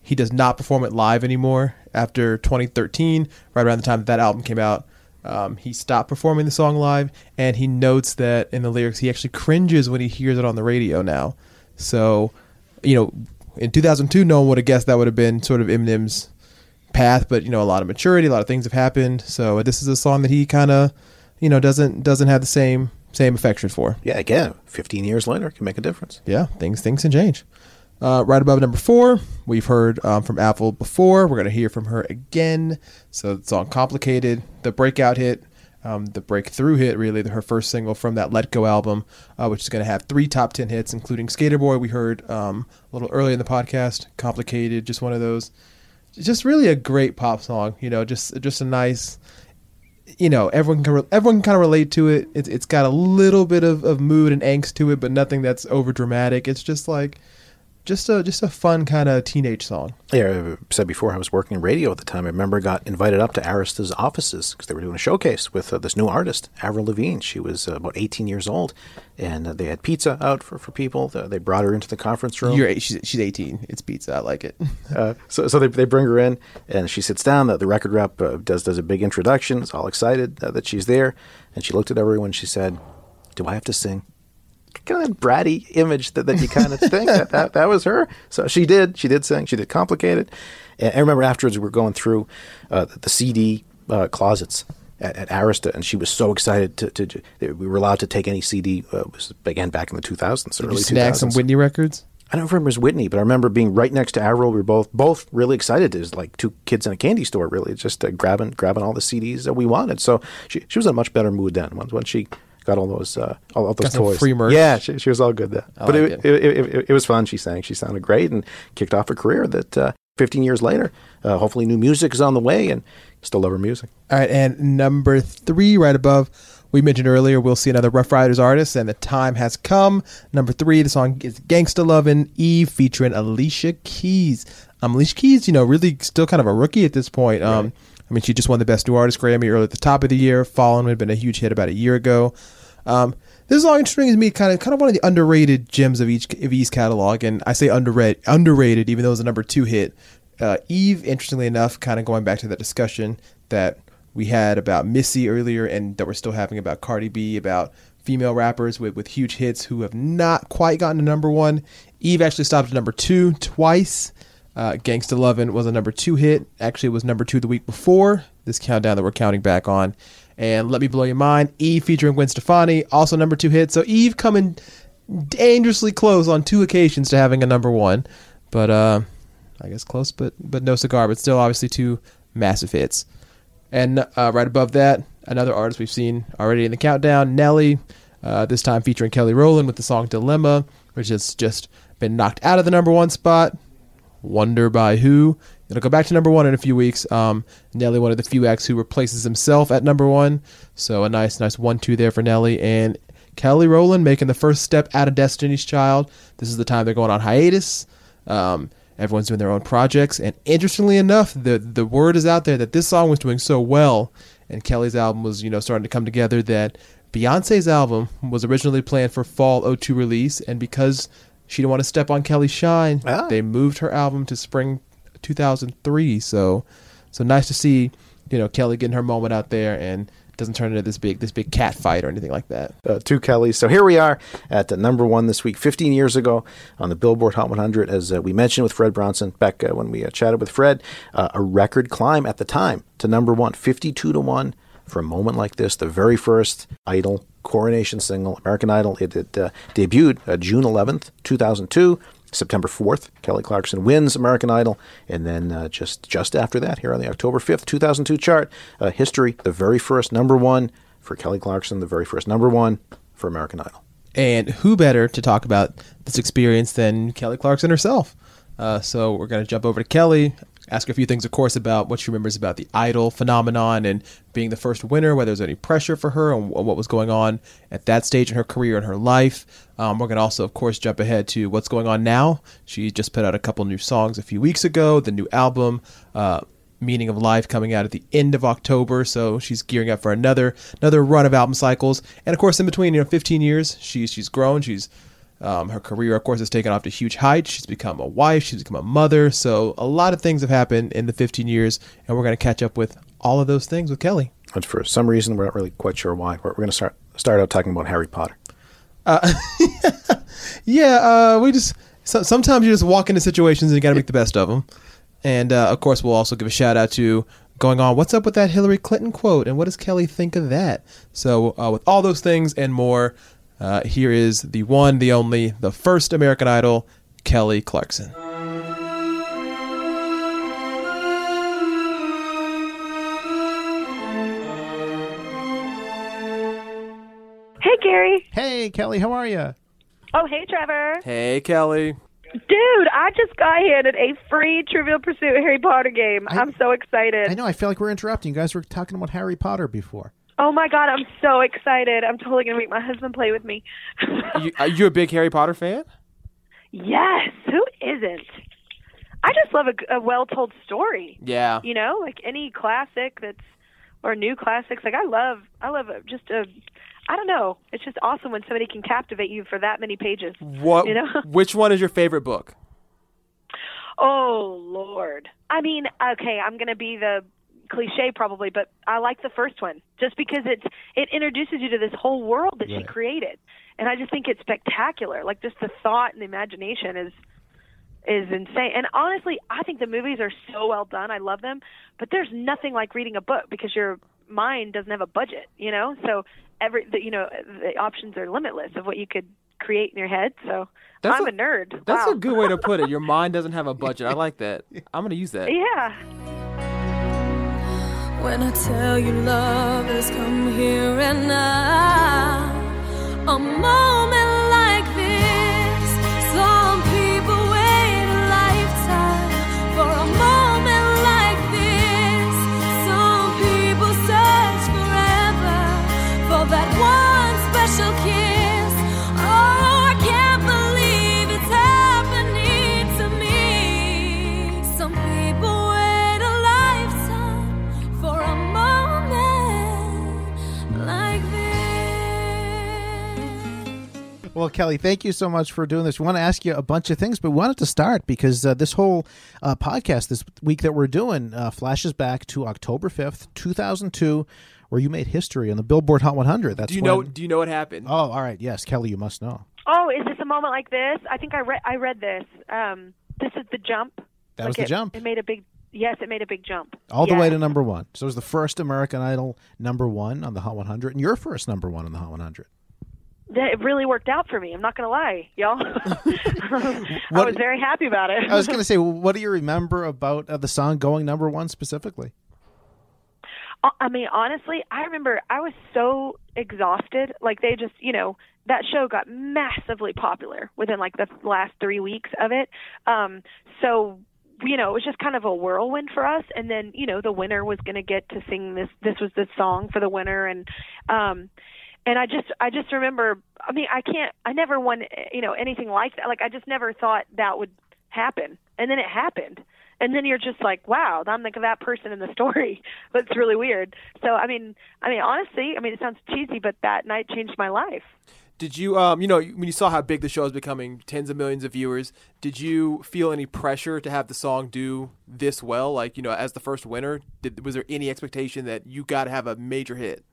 he does not perform it live anymore after 2013, right around the time that, that album came out. Um, he stopped performing the song live, and he notes that in the lyrics, he actually cringes when he hears it on the radio now. So, you know, in 2002, no one would have guessed that would have been sort of Eminem's path, but you know, a lot of maturity, a lot of things have happened. So this is a song that he kind of, you know, doesn't doesn't have the same same affection for. Yeah, again, 15 years later can make a difference. Yeah, things things can change. Uh, right above number four, we've heard um, from Avril before. We're going to hear from her again. So the song "Complicated," the breakout hit, um, the breakthrough hit, really, her first single from that "Let Go" album, uh, which is going to have three top ten hits, including "Skater Boy." We heard um, a little earlier in the podcast. "Complicated," just one of those. Just really a great pop song. You know, just just a nice. You know, everyone can re- everyone can kind of relate to it. It's it's got a little bit of, of mood and angst to it, but nothing that's over dramatic. It's just like just a just a fun kind of teenage song. Yeah, I said before I was working in radio at the time. I remember I got invited up to Arista's offices because they were doing a showcase with uh, this new artist, Avril Lavigne. She was uh, about 18 years old, and uh, they had pizza out for, for people. They brought her into the conference room. You're eight, she's, she's 18. It's pizza. I like it. Uh, so so they, they bring her in, and she sits down. The, the record rep uh, does does a big introduction. Is all excited uh, that she's there, and she looked at everyone. She said, "Do I have to sing?" Kind of bratty image that, that you kind of think that, that that was her. So she did. She did sing. She did complicated. And I remember afterwards we were going through uh, the CD uh, closets at, at Arista, and she was so excited to, to, to we were allowed to take any CD. Uh, was again back in the 2000s, Did early you snag 2000s. some Whitney records? I don't remember it was Whitney, but I remember being right next to Avril. We were both both really excited. It was like two kids in a candy store, really, just uh, grabbing grabbing all the CDs that we wanted. So she she was in a much better mood then. Once when she got all those uh, all, all those Got toys, free merch? Yeah, she, she was all good then. I but like it, it. It, it, it was fun. She sang. She sounded great and kicked off a career that uh, 15 years later, uh, hopefully new music is on the way and still love her music. All right, and number three, right above, we mentioned earlier, we'll see another Ruff Ryders artist, and the time has come. Number three, the song is Gangsta Lovin' Eve featuring Alicia Keys. Um, Alicia Keys, you know, really still kind of a rookie at this point. Um, I mean, she just won the Best New Artist Grammy early at the top of the year. Fallen had been a huge hit about a year ago. Um, this all interesting to me, kind of, kind of one of the underrated gems of each of Eve's catalog, and I say underrated, underrated, even though it was a number two hit. Uh, Eve, interestingly enough, kind of going back to that discussion that we had about Missy earlier, and that we're still having about Cardi B, about female rappers with, with huge hits who have not quite gotten to number one. Eve actually stopped at number two twice. Uh, Gangsta Lovin' was a number two hit. Actually, it was number two the week before this countdown that we're counting back on. And Let Me Blow Your Mind, Eve featuring Gwen Stefani, also number two hit. So Eve coming dangerously close on two occasions to having a number one. But uh, I guess close, but but no cigar. But still, obviously, two massive hits. And uh, right above that, another artist we've seen already in the countdown, Nelly. Uh, this time featuring Kelly Rowland with the song "Dilemma," which has just been knocked out of the number one spot. "Wonder by Who" It'll go back to number one in a few weeks. Um, Nelly, one of the few acts who replaces himself at number one. So a nice, nice one-two there for Nelly and Kelly Rowland making the first step out of Destiny's Child. This is the time they're going on hiatus. Um, everyone's doing their own projects, and interestingly enough, the the word is out there that this song was doing so well, and Kelly's album was you know starting to come together that Beyonce's album was originally planned for fall 02 release, and because she didn't want to step on Kelly's shine, Ah. they moved her album to spring 2003. So, so nice to see, you know, Kelly getting her moment out there and doesn't turn into this big this big cat fight or anything like that. uh, two Kellys. So here we are at uh, number one this week, 15 years ago on the Billboard Hot 100. As uh, we mentioned with Fred Bronson back uh, when we uh, chatted with Fred, uh, a record climb at the time to number one, 52 to 1 for a moment like this. The very first Idol coronation single, American Idol. It, it uh, debuted uh, June 11th, 2002. September 4th, Kelly Clarkson wins American Idol. And then uh, just, just after that, here on the October 5th, 2002 chart, uh, history, the very first number one for Kelly Clarkson, the very first number one for American Idol. And who better to talk about this experience than Kelly Clarkson herself? Uh, so we're going to jump over to Kelly, ask a few things, of course, about what she remembers about the idol phenomenon and being the first winner, whether there's any pressure for her and what was going on at that stage in her career and her life. Um, we're going to also, of course, jump ahead to what's going on now. She just put out a couple new songs a few weeks ago, the new album. Uh, Meaning of Life coming out at the end of October, so she's gearing up for another another run of album cycles. And of course, in between, you know, 15 years, she's she's grown. She's um, her career, of course, has taken off to huge heights. She's become a wife. She's become a mother. So a lot of things have happened in the 15 years, and we're going to catch up with all of those things with Kelly. But for some reason, we're not really quite sure why. We're, we're going to start start out talking about Harry Potter. Uh, yeah, uh, we just so, sometimes you just walk into situations and you got to make the best of them. And uh, of course, we'll also give a shout out to going on. What's up with that Hillary Clinton quote, and what does Kelly think of that? So, uh, with all those things and more, uh, here is the one, the only, the first American Idol, Kelly Clarkson. Hey, Gary. Hey, Kelly, how are you? Oh, hey, Trevor. Hey, Kelly. Dude, I just got handed a free Trivial Pursuit Harry Potter game. I, am so excited. I know. I feel like we're interrupting. You guys were talking about Harry Potter before. Oh my god, I'm so excited. I'm totally going to make my husband play with me. you, are you a big Harry Potter fan? yes, who isn't? I just love a, a well-told story. Yeah. You know, like any classic that's or new classics. Like I love I love just a I don't know. It's just awesome when somebody can captivate you for that many pages. What? You know? Which one is your favorite book? Oh Lord. I mean, okay, I'm gonna be the cliche probably, but I like the first one just because it's it introduces you to this whole world that she created, and I just think it's spectacular. Like just the thought and the imagination is is insane. And honestly, I think the movies are so well done. I love them, but there's nothing like reading a book because your mind doesn't have a budget, you know. So every the, you know the options are limitless of what you could create in your head. So That's I'm a- a, nerd. That's wow. a good way to put it. Your mind doesn't have a budget. I like that. I'm going to use that. Yeah. When I tell you love has come here and now, a moment Kelly, thank you so much for doing this. We want to ask you a bunch of things, but we wanted to start because uh, this whole uh, podcast this week that we're doing uh, flashes back to October 5th, 2002, where you made history on the Billboard Hot 100. That's do you when- know? Do you know what happened? Oh, all right. Yes, Kelly, you must know. Oh, is this a moment like this? I think I read I read this. Um, this is the jump. That was the it- jump. It made a big yes. It made a big jump. All the Yeah. way to number one. So it was the first American Idol number one on the Hot 100, and your first number one on the Hot 100. That- It really worked out for me. I'm not going to lie, y'all. I was very happy about it. I was going to say, what do you remember about uh, the song going number one specifically? Uh, I mean, honestly, I remember I was so exhausted. Like they just, you know, that show got massively popular within like the last three weeks of it. Um, so you know, it was just kind of a whirlwind for us. And then, you know, the winner was going to get to sing this. This was the song for the winner, and um, and I just, I just remember. I mean, I can't. I never won, you know, anything like that. Like I just never thought that would happen, and then it happened. And then you're just like, wow, I'm like that person in the story. it's really weird. So I mean, I mean, honestly, I mean, it sounds cheesy, but that night changed my life. Did you, um, you know, when you saw how big the show is becoming, tens of millions of viewers, did you feel any pressure to have the song do this well? Like, you know, as the first winner, did, was there any expectation that you got to have a major hit?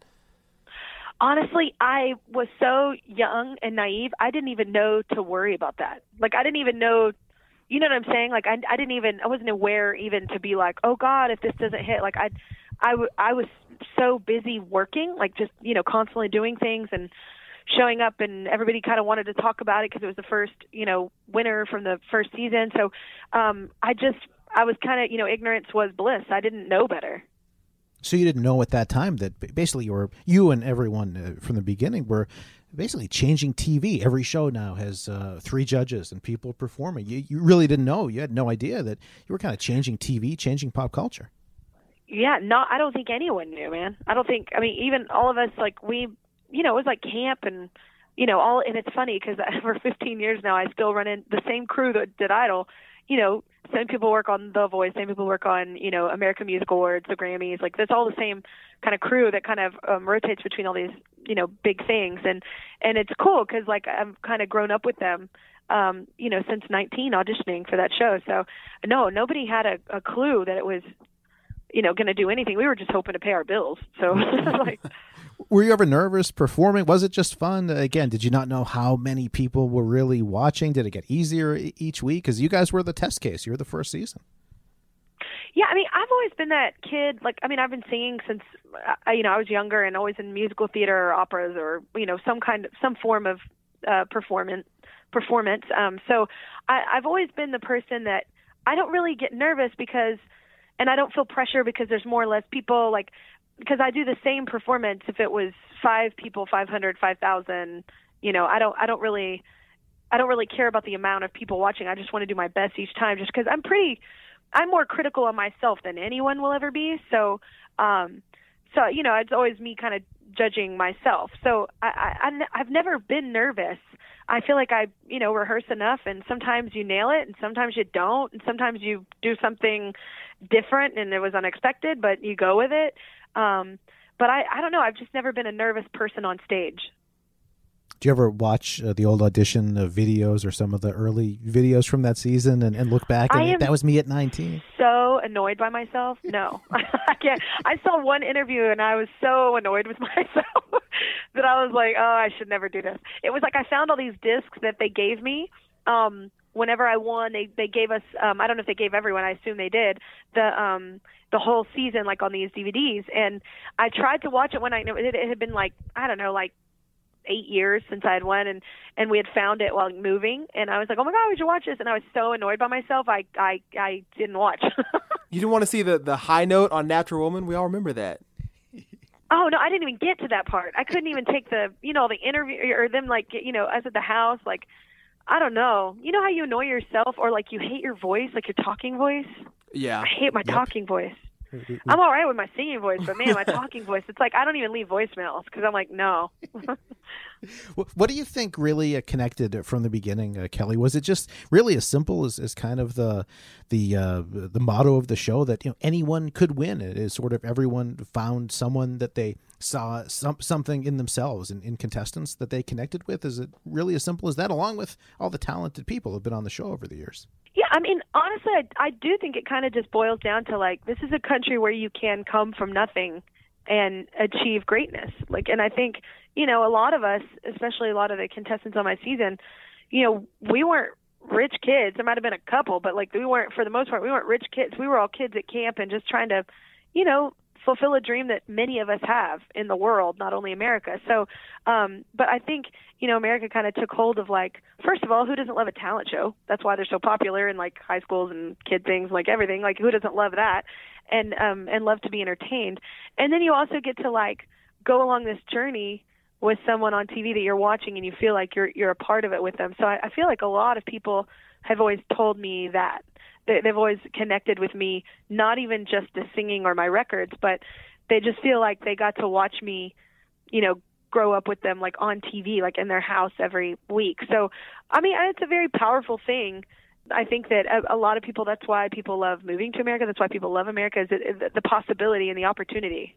Honestly, I was so young and naive. I didn't even know to worry about that. Like I didn't even know, you know what I'm saying? Like I, I didn't even, I wasn't aware even to be like, oh God, if this doesn't hit, like I, I, w- I was so busy working, like just you know constantly doing things and showing up, and everybody kind of wanted to talk about it because it was the first you know winner from the first season. So um, I just, I was kind of you know ignorance was bliss. I didn't know better. So you didn't know at that time that basically you were you and everyone uh, from the beginning were basically changing TV. Every show now has uh, three judges and people performing. You you really didn't know. You had no idea that you were kind of changing TV, changing pop culture. Yeah, no, I don't think anyone knew, man. I don't think. I mean, even all of us, like we, you know, it was like camp and you know all. And it's funny because for 15 years now, I still run in the same crew that did Idol. You know, same people work on The Voice, same people work on you know American Music Awards, the Grammys. Like that's all the same kind of crew that kind of um, rotates between all these you know big things, and and it's cool because like I've kind of grown up with them. Um, you know, since 19 auditioning for that show. So, no, nobody had a, a clue that it was you know, going to do anything. We were just hoping to pay our bills. So, like, Were you ever nervous performing? Was it just fun? Again, did you not know how many people were really watching? Did it get easier each week? Because you guys were the test case. You were the first season. yeah, I mean, I've always been that kid. Like, I mean, I've been singing since, uh, you know, I was younger and always in musical theater or operas or, you know, some kind of, some form of uh, performance. Performance. Um, so I, I've always been the person that I don't really get nervous because and I don't feel pressure because there's more or less people like because I do the same performance if it was five people, five hundred, five thousand. You know, I don't I don't really I don't really care about the amount of people watching. I just want to do my best each time, just because I'm pretty I'm more critical of myself than anyone will ever be. So, um, so you know, it's always me kind of judging myself. So I, I I've never been nervous. I feel like I, you know, rehearse enough, and sometimes you nail it, and sometimes you don't, and sometimes you do something different, and it was unexpected, but you go with it. Um, but I, I don't know. I've just never been a nervous person on stage. Do you ever watch uh, the old audition uh, videos or some of the early videos from that season and, and look back and that was me at 19? so annoyed by myself. No, I can't. I saw one interview and I was so annoyed with myself that I was like, oh, I should never do this. It was like I found all these discs that they gave me. Um, whenever I won, they they gave us. Um, I don't know if they gave everyone. I assume they did. The um the whole season like on these DVDs, and I tried to watch it when I it, it had been like I don't know like eight years since I had won and and we had found it while moving and I was like, Oh my god, we should watch this and I was so annoyed by myself I I, I didn't watch. You didn't want to see the, the high note on Natural Woman? We all remember that. oh no, I didn't even get to that part. I couldn't even take the you know, the interview or them like you know, us at the house, like I don't know. You know how you annoy yourself or like you hate your voice, like your talking voice? Yeah. I hate my talking voice. I'm all right with my singing voice, but man, my talking voice, it's like I don't even leave voicemails because I'm like, no. Wh- What do you think really uh, connected from the beginning, uh, Kelly? Was it just really as simple as, as kind of the the uh, the motto of the show that you know anyone could win? It is sort of everyone found someone that they saw some, something in themselves and in contestants that they connected with. Is it really as simple as that? Along with all the talented people who've been on the show over the years. Yeah, I mean, honestly, I, I do think it kind of just boils down to like this is a country where you can come from nothing and achieve greatness. Like, and I think you know a lot of us, especially a lot of the contestants on my season, you know, we weren't rich kids. There might have been a couple, but like we weren't for the most part, we weren't rich kids. We were all kids at camp and just trying to, you know, fulfill a dream that many of us have in the world, not only America. So, um, but I think you know America kind of took hold of like first of all, who doesn't love a talent show? That's why they're so popular in like high schools and kid things, like everything. Like who doesn't love that? And um, and love to be entertained. And then you also get to like go along this journey with someone on TV that you're watching and you feel like you're you're a part of it with them. So I, I feel like a lot of people have always told me that they, they've always connected with me, not even just the singing or my records, but they just feel like they got to watch me, you know, grow up with them like on TV, like in their house every week. So, I mean, it's a very powerful thing. I think that a, a lot of people. That's why people love moving to America. That's why people love America. Is it, the possibility and the opportunity.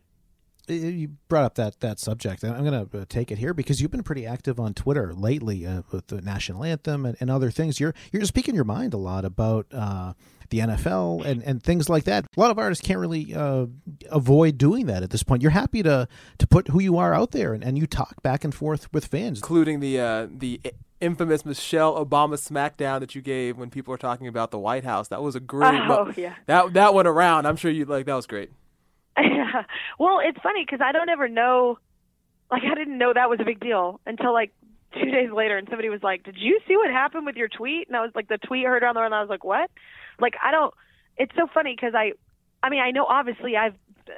You brought up that that subject. I'm going to take it here because you've been pretty active on Twitter lately uh, with the national anthem and, and, other things. You're you're speaking your mind a lot about uh, the NFL and, and things like that. A lot of artists can't really uh, avoid doing that at this point. You're happy to to put who you are out there and, and you talk back and forth with fans, including the uh, the infamous Michelle Obama smackdown that you gave when people were talking about the White House. That was a great. Oh mo- yeah. That that went around. I'm sure you like that was great. Yeah. Well, it's funny because I don't ever know. Like, I didn't know that was a big deal until like two days later, and somebody was like, "Did you see what happened with your tweet?" And I was like, "The tweet heard around the world." And I was like, "What?" Like, I don't. It's so funny because I, I mean, I know obviously I've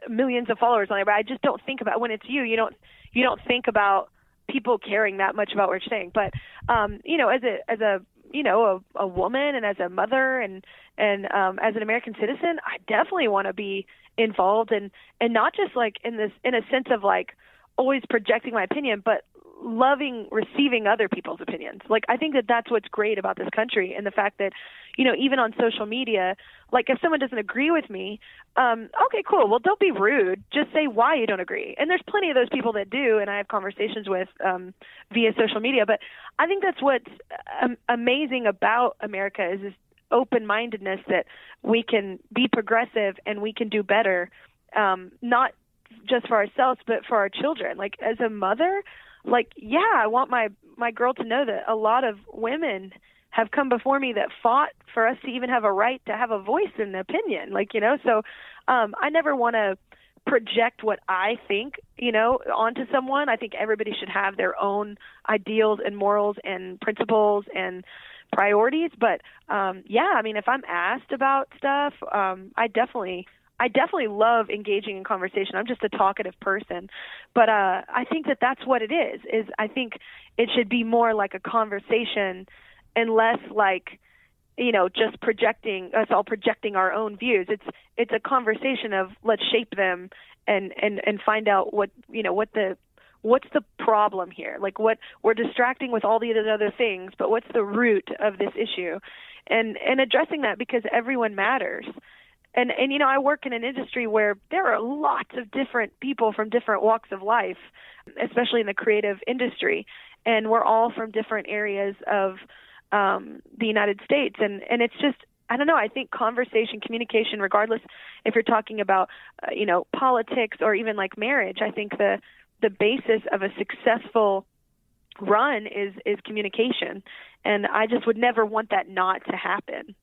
millions of followers on there, but I just don't think about when it's you. You don't. You don't think about people caring that much about what you're saying. But, um, you know, as a as a you know a, a woman and as a mother and and um, as an American citizen, I definitely want to be involved and and not just like in this in a sense of like always projecting my opinion but loving receiving other people's opinions. Like i think that that's what's great about this country and the fact that you know even on social media like if someone doesn't agree with me um okay cool. Well don't be rude. Just say why you don't agree. And there's plenty of those people that do and i have conversations with um via social media. But i think that's what's um, amazing about america is, this open mindedness that we can be progressive and we can do better um not just for ourselves but for our children. Like as a mother like yeah i want my my girl to know that a lot of women have come before me that fought for us to even have a right to have a voice and an opinion like you know? So um i never want to project what i think you know onto someone. I think everybody should have their own ideals and morals and principles and priorities. But um yeah i mean if i'm asked about stuff um i definitely I definitely love engaging in conversation. I'm just a talkative person, but uh, I think that that's what it is. Is I think it should be more like a conversation, and less like, you know, just projecting us all projecting our own views. It's it's a conversation of let's shape them and and and find out what you know what the what's the problem here like what we're distracting with all these other things but what's the root of this issue and and addressing that because everyone matters and and you know I work in an industry where there are lots of different people from different walks of life, especially in the creative industry, and we're all from different areas of um, the United States, and and it's just I don't know. I think conversation, communication, regardless if you're talking about uh, you know politics or even like marriage, I think the the basis of a successful run is is communication, and I just would never want that not to happen.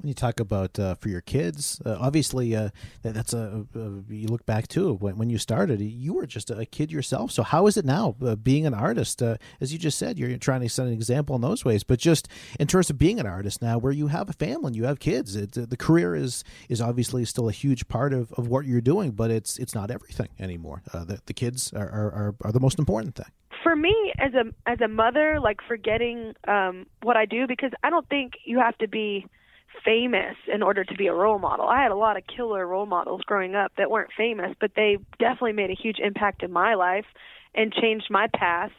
When you talk about uh, for your kids, uh, obviously uh, that, that's a, you look back to when, when you started, you were just a kid yourself. So how is it now uh, being an artist? Uh, as you just said, you're trying to set an example in those ways, but just in terms of being an artist now, where you have a family and you have kids, it, the career is is obviously still a huge part of, of what you're doing, but it's it's not everything anymore. Uh, the, the kids are, are, are the most important thing for me as a as a mother like forgetting um what I do because I don't think you have to be famous in order to be a role model. I had a lot of killer role models growing up that weren't famous, but they definitely made a huge impact in my life and changed my path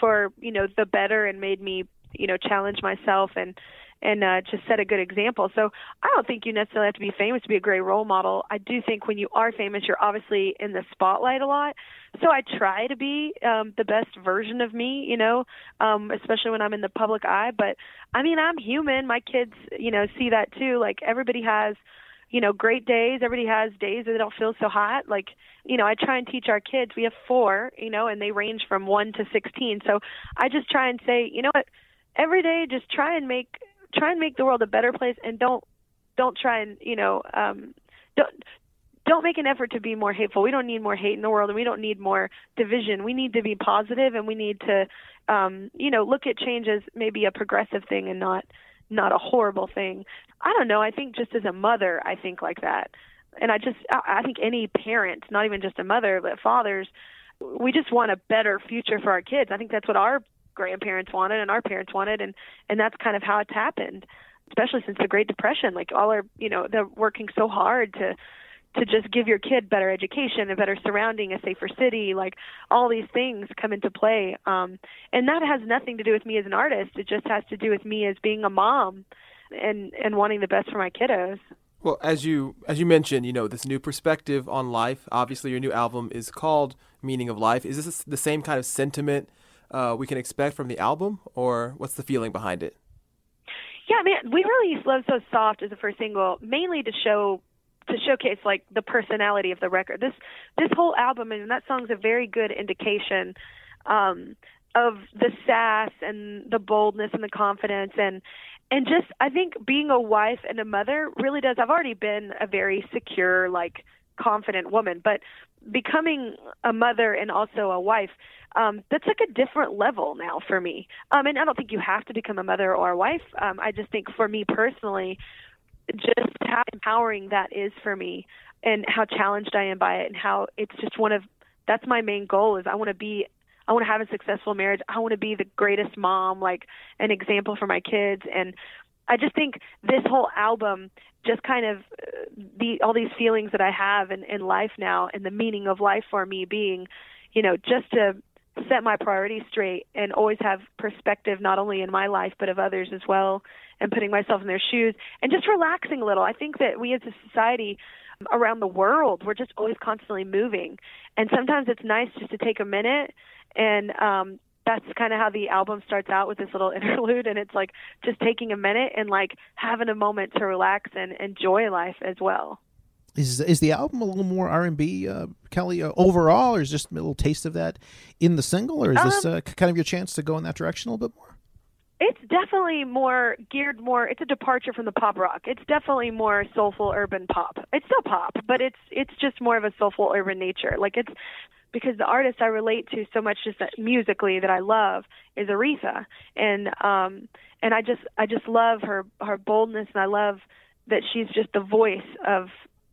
for, you know, the better and made me, you know, challenge myself and and uh, just set a good example. So I don't think you necessarily have to be famous to be a great role model. I do think when you are famous, you're obviously in the spotlight a lot. So I try to be um, the best version of me, you know, um, especially when I'm in the public eye. But I mean, I'm human. My kids, you know, see that too. Like everybody has you know, great days. Everybody has days that they don't feel so hot. Like, you know, I try and teach our kids. We have four, you know, and they range from one to sixteen. So I just try and say, you know what, every day just try and make try and make the world a better place and don't don't try and you know um don't don't make an effort to be more hateful. We don't need more hate in the world and we don't need more division. We need to be positive and we need to um you know look at change as maybe a progressive thing and not not a horrible thing. I don't know. I think just as a mother, I think like that. And I just I think any parent, not even just a mother, but fathers, we just want a better future for our kids. I think that's what our grandparents wanted and our parents wanted and and that's kind of how it's happened especially since the Great Depression. Like all are, you know, they're working so hard to to just give your kid better education, a better surrounding, a safer city, like all these things come into play. Um, and that has nothing to do with me as an artist. It just has to do with me as being a mom and and wanting the best for my kiddos. Well, as you as you mentioned, you know this new perspective on life. Obviously, your new album is called "Meaning of Life." Is this the same kind of sentiment uh, we can expect from the album, or what's the feeling behind it? Yeah, man, we released "Love So Soft" as the first single, mainly to show to showcase like the personality of the record. This this whole album and that song's a very good indication um, of the sass and the boldness and the confidence and and just I think being a wife and a mother really does. I've already been a very secure, like confident woman, but becoming a mother and also a wife, um, that's like a different level now for me. Um, and I don't think you have to become a mother or a wife. Um, I just think for me personally, just how empowering that is for me and how challenged I am by it and how it's just one of that's my main goal is I want to be I want to have a successful marriage. I want to be the greatest mom, like an example for my kids and I just think this whole album just kind of uh, the all these feelings that I have in in life now and the meaning of life for me being, you know, just to set my priorities straight and always have perspective not only in my life but of others as well and putting myself in their shoes and just relaxing a little. I think that we as a society around the world, we're just always constantly moving. And sometimes it's nice just to take a minute and um that's kind of how the album starts out with this little interlude and it's like just taking a minute and like having a moment to relax and enjoy life as well. Is is the album a little more R and B, uh, Kelly, uh, overall, or is just a little taste of that in the single, or is this Um, uh, kind of your chance to go in that direction a little bit more? It's definitely more geared more. It's a departure from the pop rock. It's definitely more soulful urban pop. It's still pop, but it's it's just more of a soulful urban nature. Like it's because the artist I relate to so much just that musically that I love is Aretha, and um and I just I just love her her boldness, and I love that she's just the voice of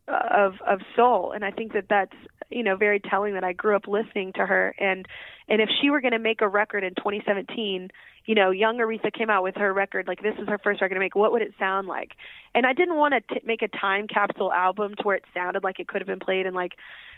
of of soul. And i think that that's you know very telling that i grew up listening to her. And and if she were going to make a record in 2017 you know young aretha came out with her record like this is her first record to make what would it sound like? And i didn't want to make a time capsule album to where it sounded like it could have been played in like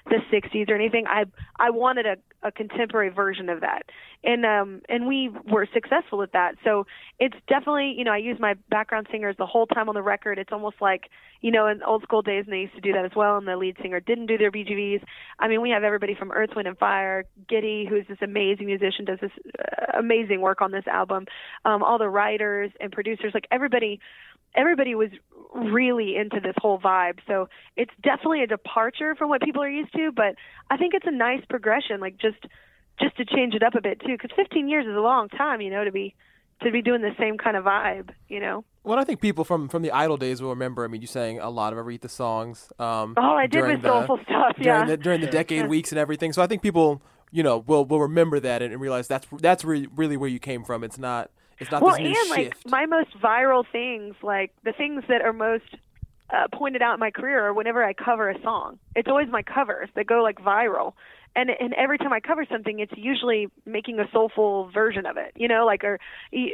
the 60s or anything. I i wanted a a contemporary version of that. And um and we were successful at that. So it's definitely you know i use my background singers the whole time on the record. It's almost like you know in old school days and they used to do that as well and the lead singer didn't do their bgvs i mean we have everybody from earth wind and fire giddy who's this amazing musician does this uh, amazing work on this album. Um all the writers and producers like everybody everybody was really into this whole vibe. So it's definitely a departure from what people are used to, but I think it's a nice progression, like just just to change it up a bit too, because 15 years is a long time, you know, to be to be doing the same kind of vibe, you know. Well, I think people from from the Idol days will remember. I mean, you sang a lot of Aretha songs. Um, Oh, I did during with soulful stuff, during yeah. The, during the decade weeks and everything. So I think people, you know, will will remember that and, and realize that's that's re- really where you came from. It's not it's not well, this new and like shift. my most viral things, like the things that are most uh, pointed out in my career are whenever I cover a song. It's always my covers that go like viral. And and every time I cover something, it's usually making a soulful version of it, you know, like or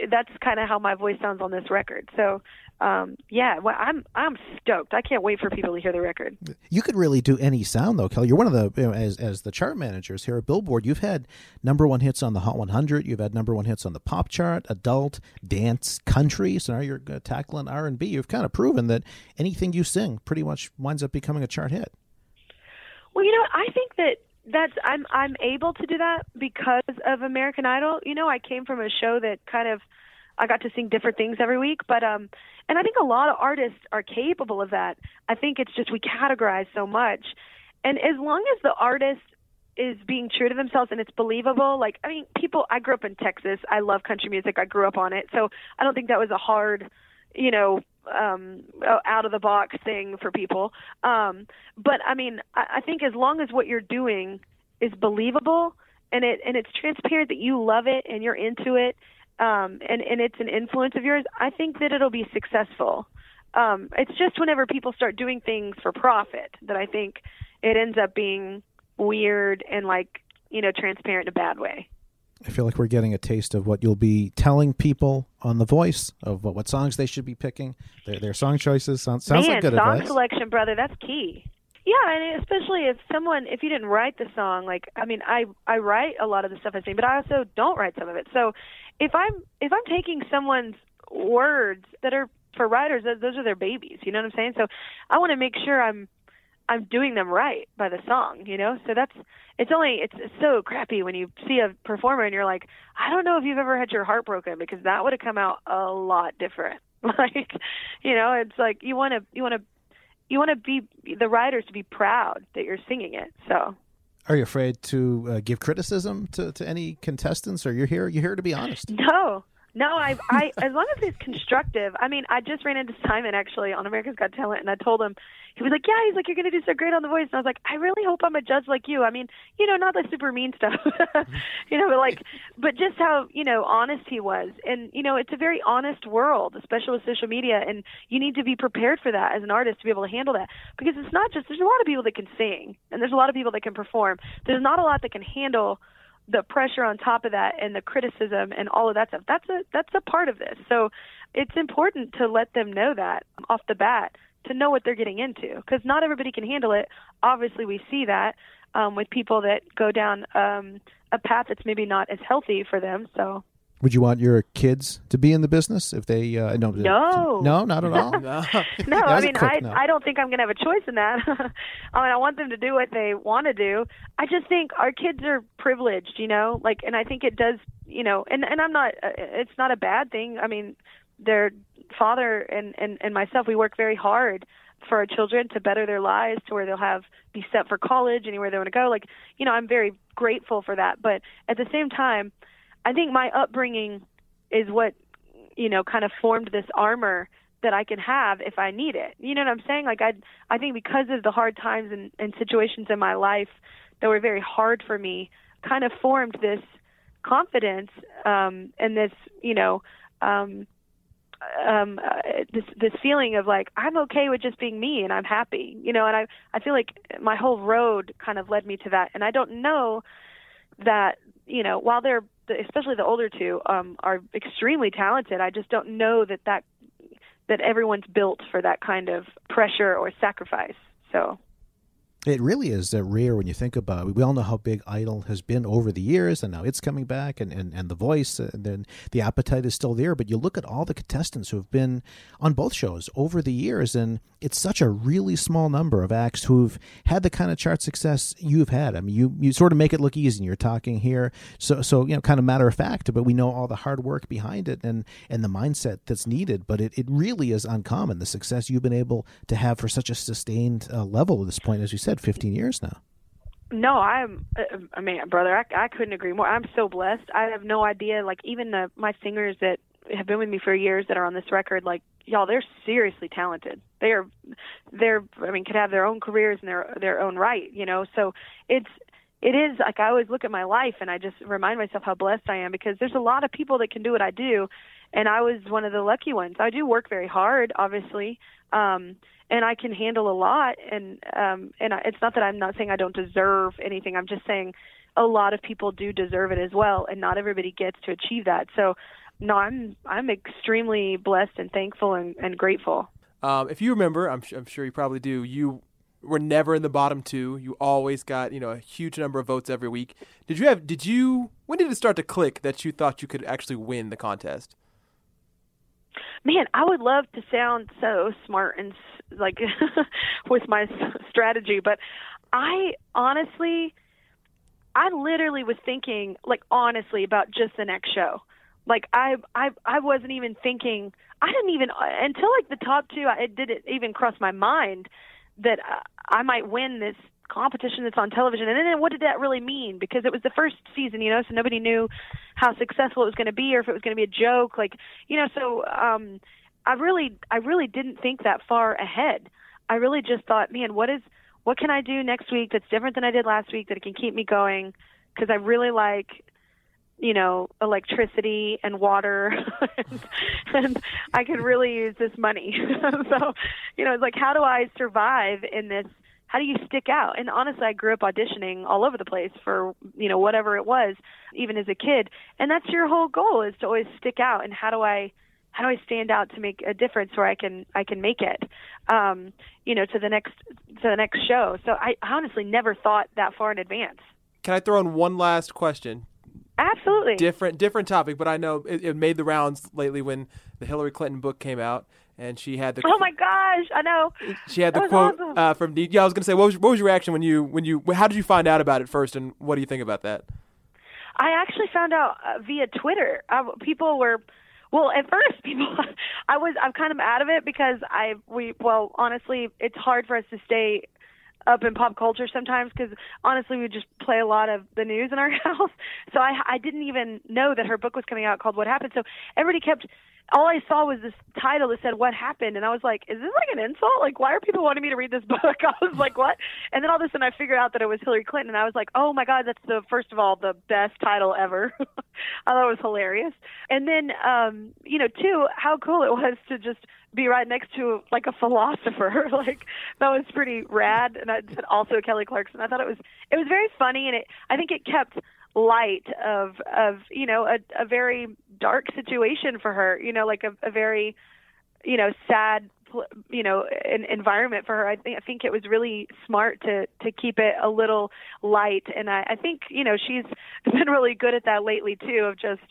that's kind of how my voice sounds on this record. So, um, yeah, well, I'm I'm stoked. I can't wait for people to hear the record. You could really do any sound though, Kelly. You're one of the you know, as as the chart managers here at Billboard. You've had number one hits on the Hot 100. You've had number one hits on the pop chart, adult, dance, country. So now you're uh, tackling R and B. You've kind of proven that anything you sing pretty much winds up becoming a chart hit. Well, you know, I think that that's I'm I'm able to do that because of American Idol. You know, I came from a show that kind of I got to sing different things every week, but um and I think a lot of artists are capable of that. I think it's just we categorize so much. And as long as the artist is being true to themselves and it's believable, like I mean, people I grew up in Texas. I love country music. I grew up on it. So I don't think that was a hard you know um out of the box thing for people um but i mean I, I think as long as what you're doing is believable and it and it's transparent that you love it and you're into it um and and it's an influence of yours i think that it'll be successful um it's just whenever people start doing things for profit that i think it ends up being weird and like you know transparent in a bad way I feel like we're getting a taste of what you'll be telling people on The Voice of what, what songs they should be picking. Their, their song choices sound, sounds Man, like good song advice. selection, brother, that's key. Yeah, and especially if someone if you didn't write the song, like I mean, I I write a lot of the stuff I sing, but I also don't write some of it. So if I'm if I'm taking someone's words that are for writers, those are their babies. You know what I'm saying? So I want to make sure I'm I'm doing them right by the song, you know? So that's it's only it's, it's so crappy when you see a performer and you're like, I don't know if you've ever had your heart broken because that would have come out a lot different. like, you know, it's like you want to you want to you want to be the writers to be proud that you're singing it. So Are you afraid to uh, give criticism to, to any contestants, or you're here? You're here to be honest? No, no, I, I, as long as it's constructive. I mean, I just ran into Simon actually on America's Got Talent, and I told him, he was like, "Yeah," he's like, "You're gonna do so great on The Voice," and I was like, "I really hope I'm a judge like you." I mean, you know, not the super mean stuff, you know, but like, but just how you know honest he was, and you know, it's a very honest world, especially with social media, and you need to be prepared for that as an artist to be able to handle that because it's not just there's a lot of people that can sing, and there's a lot of people that can perform. There's not a lot that can handle the pressure on top of that and the criticism and all of that stuff that's a that's a part of this. So it's important to let them know that off the bat to know what they're getting into because not everybody can handle it. Obviously we see that um, with people that go down um, a path that's maybe not as healthy for them. So Would you want your kids to be in the business if they? Uh, no, No. no, not at all. no, That I mean, quick I no. I don't think I'm gonna have a choice in that. I mean, I want them to do what they want to do. I just think our kids are privileged, you know, like, and I think it does, you know, and and I'm not. Uh, it's not a bad thing. I mean, their father and and and myself, we work very hard for our children to better their lives to where they'll have be set for college anywhere they want to go. Like, you know, I'm very grateful for that. But at the same time, I think my upbringing is what you know kind of formed this armor that I can have if I need it. You know what I'm saying? Like I I think because of the hard times and, and situations in my life that were very hard for me, kind of formed this confidence um and this, you know, um um uh, this this feeling of like I'm okay with just being me and I'm happy. You know, and I I feel like my whole road kind of led me to that and I don't know that you know while they're especially the older two um are extremely talented. I just don't know that that that everyone's built for that kind of pressure or sacrifice. So It really is uh, rare when you think about it. We all know how big Idol has been over the years, and now it's coming back, and, and, and The Voice, uh, and then the appetite is still there. But you look at all the contestants who have been on both shows over the years, and it's such a really small number of acts who've had the kind of chart success you've had. I mean, you, you sort of make it look easy. and You're talking here, so so you know, kind of matter of fact, but we know all the hard work behind it and and the mindset that's needed. But it, it really is uncommon the success you've been able to have for such a sustained uh, level at this point, as you said, 15 years now. no i'm uh, i mean brother I, I couldn't agree more i'm so blessed i have no idea like even the my singers that have been with me for years that are on this record like y'all they're seriously talented they are they're i mean could have their own careers in their their own right you know so it's it is like I always look at my life and I just remind myself how blessed I am because there's a lot of people that can do what I do and I was one of the lucky ones. I do work very hard, obviously. Um and I can handle a lot and um and I, it's not that I'm not saying I don't deserve anything. I'm just saying a lot of people do deserve it as well and not everybody gets to achieve that. So no, I'm I'm extremely blessed and thankful and, and grateful. Um, if you remember, I'm, I'm sure you probably do. You were never in the bottom two. You always got you know a huge number of votes every week. Did you have? Did you? When did it start to click that you thought you could actually win the contest? Man, I would love to sound so smart and like with my strategy, but I honestly, I literally was thinking like honestly about just the next show. Like I, I, I wasn't even thinking. I didn't even until like the top two. I, it didn't even cross my mind that uh, I might win this competition that's on television. And then what did that really mean? Because it was the first season, you know, so nobody knew how successful it was going to be or if it was going to be a joke. Like, you know, so um, I really, I really didn't think that far ahead. I really just thought, man, what is, what can I do next week that's different than I did last week that can keep me going? Because I really like you know, electricity and water, and, and I could really use this money. so, you know, it's like, how do I survive in this how do you stick out? And honestly, I grew up auditioning all over the place for you know whatever it was, even as a kid. And that's your whole goal is to always stick out. And how do I how do I stand out to make a difference where I can I can make it, um, you know, to the next to the next show. So I honestly never thought that far in advance. Can I throw in one last question? Absolutely. Different different topic, but I know it, it made the rounds lately when the Hillary Clinton book came out, and she had the Oh my gosh, I know. she had the That quote awesome. uh, from yeah. I was gonna say, what was what was your reaction when you when you how did you find out about it first, and what do you think about that? I actually found out uh, via Twitter. Uh, people were, well, at first people, I was, I'm kind of out of it because I, we, well, honestly, it's hard for us to stay up in pop culture sometimes because honestly, we just play a lot of the news in our house. So I, I didn't even know that her book was coming out called What Happened. So everybody kept. All I saw was this title that said "What Happened," and I was like, "Is this like an insult? Like, why are people wanting me to read this book?" I was like, "What?" And then all of a sudden, I figured out that it was Hillary Clinton, and I was like, "Oh my God, that's the first of all the best title ever." I thought it was hilarious. And then, um, you know, two, how cool it was to just be right next to like a philosopher. like that was pretty rad. And I said also Kelly Clarkson. I thought it was it was very funny, and it I think it kept light of of you know a, a very dark situation for her. You know, like a, a very you know sad you know an environment for her i think i think it was really smart to to keep it a little light and i i think you know she's been really good at that lately too of just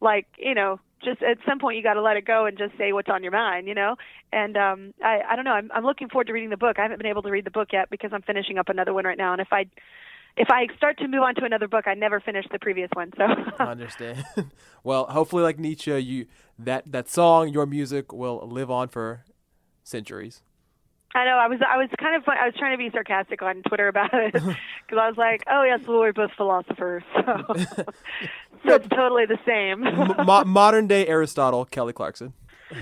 like you know just at some point you got to let it go and just say what's on your mind you know and um i i don't know i'm i'm looking forward to reading the book i haven't been able to read the book yet because i'm finishing up another one right now and if i if I start to move on to another book, I never finish the previous one. So I understand. well, hopefully, like Nietzsche, you that that song, your music, will live on for centuries. I know. I was I was kind of I was trying to be sarcastic on Twitter about it because I was like, oh yes, well, we're both philosophers, so, so it's totally the same. Mo- modern day Aristotle, Kelly Clarkson.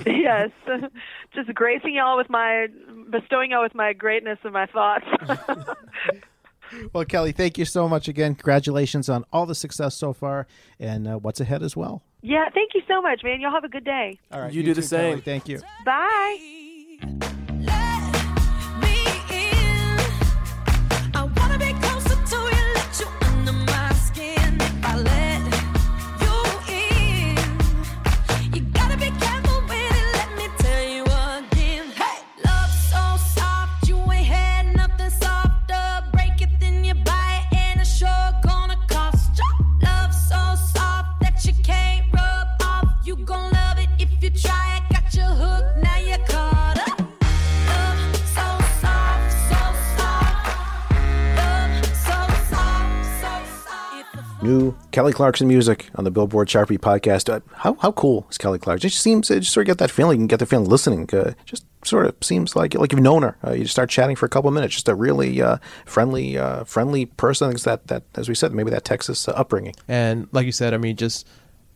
yes, just gracing y'all with my bestowing y'all with my greatness and my thoughts. Well, Kelly, thank you so much again. Congratulations on all the success so far and uh, what's ahead as well. yeah, thank you so much, man. Y'all have a good day. All right, You do the same. Kelly. Thank you. Bye. New Kelly Clarkson music on the Billboard Chart Beat podcast. Uh, how how cool is Kelly Clarkson? It just seems it just sort of get that feeling. You can get the feeling listening. Uh, just sort of seems like like you've known her. Uh, you just start chatting for a couple of minutes. Just a really uh, friendly uh, friendly person. It's that that as we said, maybe that Texas uh, upbringing. And like you said, I mean, just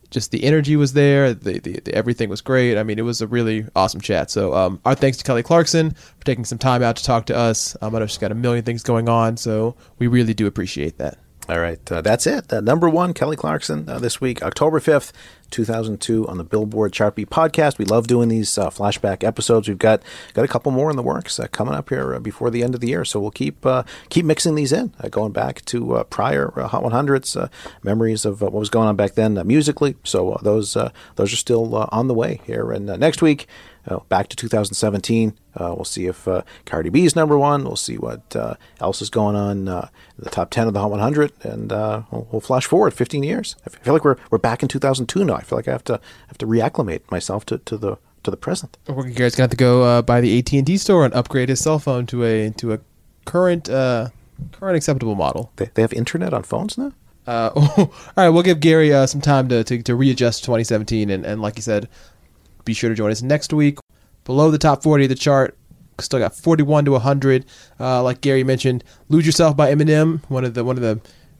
just the energy was there. The, the, the everything was great. I mean, it was a really awesome chat. So um, our thanks to Kelly Clarkson for taking some time out to talk to us. Um, I know she's got a million things going on, so we really do appreciate that. All right, uh, that's it. Uh, number one, Kelly Clarkson uh, this week, October 5th, 2002, on the Billboard Chart Beat podcast. We love doing these uh, flashback episodes. We've got got a couple more in the works uh, coming up here uh, before the end of the year, so we'll keep keep mixing these in, going back to prior Hot 100s, uh, memories of what was going on back then musically. So those those are still on the way here. And next week, uh, back to 2017. Uh, we'll see if uh, Cardi B is number one. We'll see what uh, else is going on uh, in the top 10 of the Hot 100, and uh, we'll, we'll flash forward 15 years. I feel like we're we're back in 2002 now. I feel like I have to have to reacclimate myself to, to the to the present. Working Garrett's gonna have to go uh, by the AT and T store and upgrade his cell phone to a to a current uh, current acceptable model. They, they have internet on phones now. Uh, all right, we'll give Gary uh, some time to, to, to readjust 2017, and, and like you said, be sure to join us next week. Below the top 40 of the chart, still got 41 to 100. Uh, like Gary mentioned, "Lose Yourself" by Eminem, one of the one of the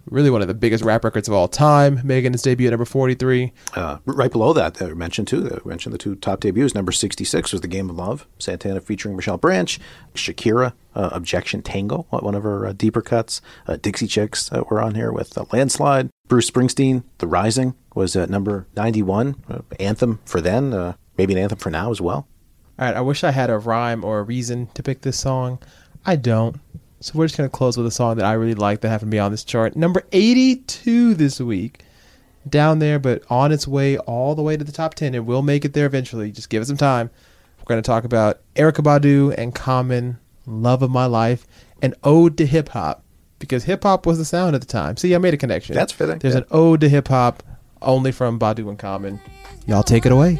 really one of the biggest rap records of all time. Megan's debut at number 43. Uh, right below that, I mentioned too. I mentioned the two top debuts. Number 66 was "The Game of Love," Santana featuring Michelle Branch, Shakira, uh, "Objection Tango," one of her uh, deeper cuts. Uh, Dixie Chicks uh, were on here with uh, "Landslide." Bruce Springsteen, "The Rising" was at number 91. Uh, anthem for then, maybe an anthem for now as well. All right, I wish I had a rhyme or a reason to pick this song. I don't. So we're just gonna close with a song that I really like that happened to be on this chart. Number 82 this week. Down there, but on its way all the way to the top 10. It will make it there eventually. Just give it some time. We're gonna talk about Erykah Badu and Common, Love of My Life, and ode to hip hop. Because hip hop was the sound at the time. See, I made a connection. That's fitting, There's yeah. an ode to hip hop only from Badu and Common. Y'all take it away.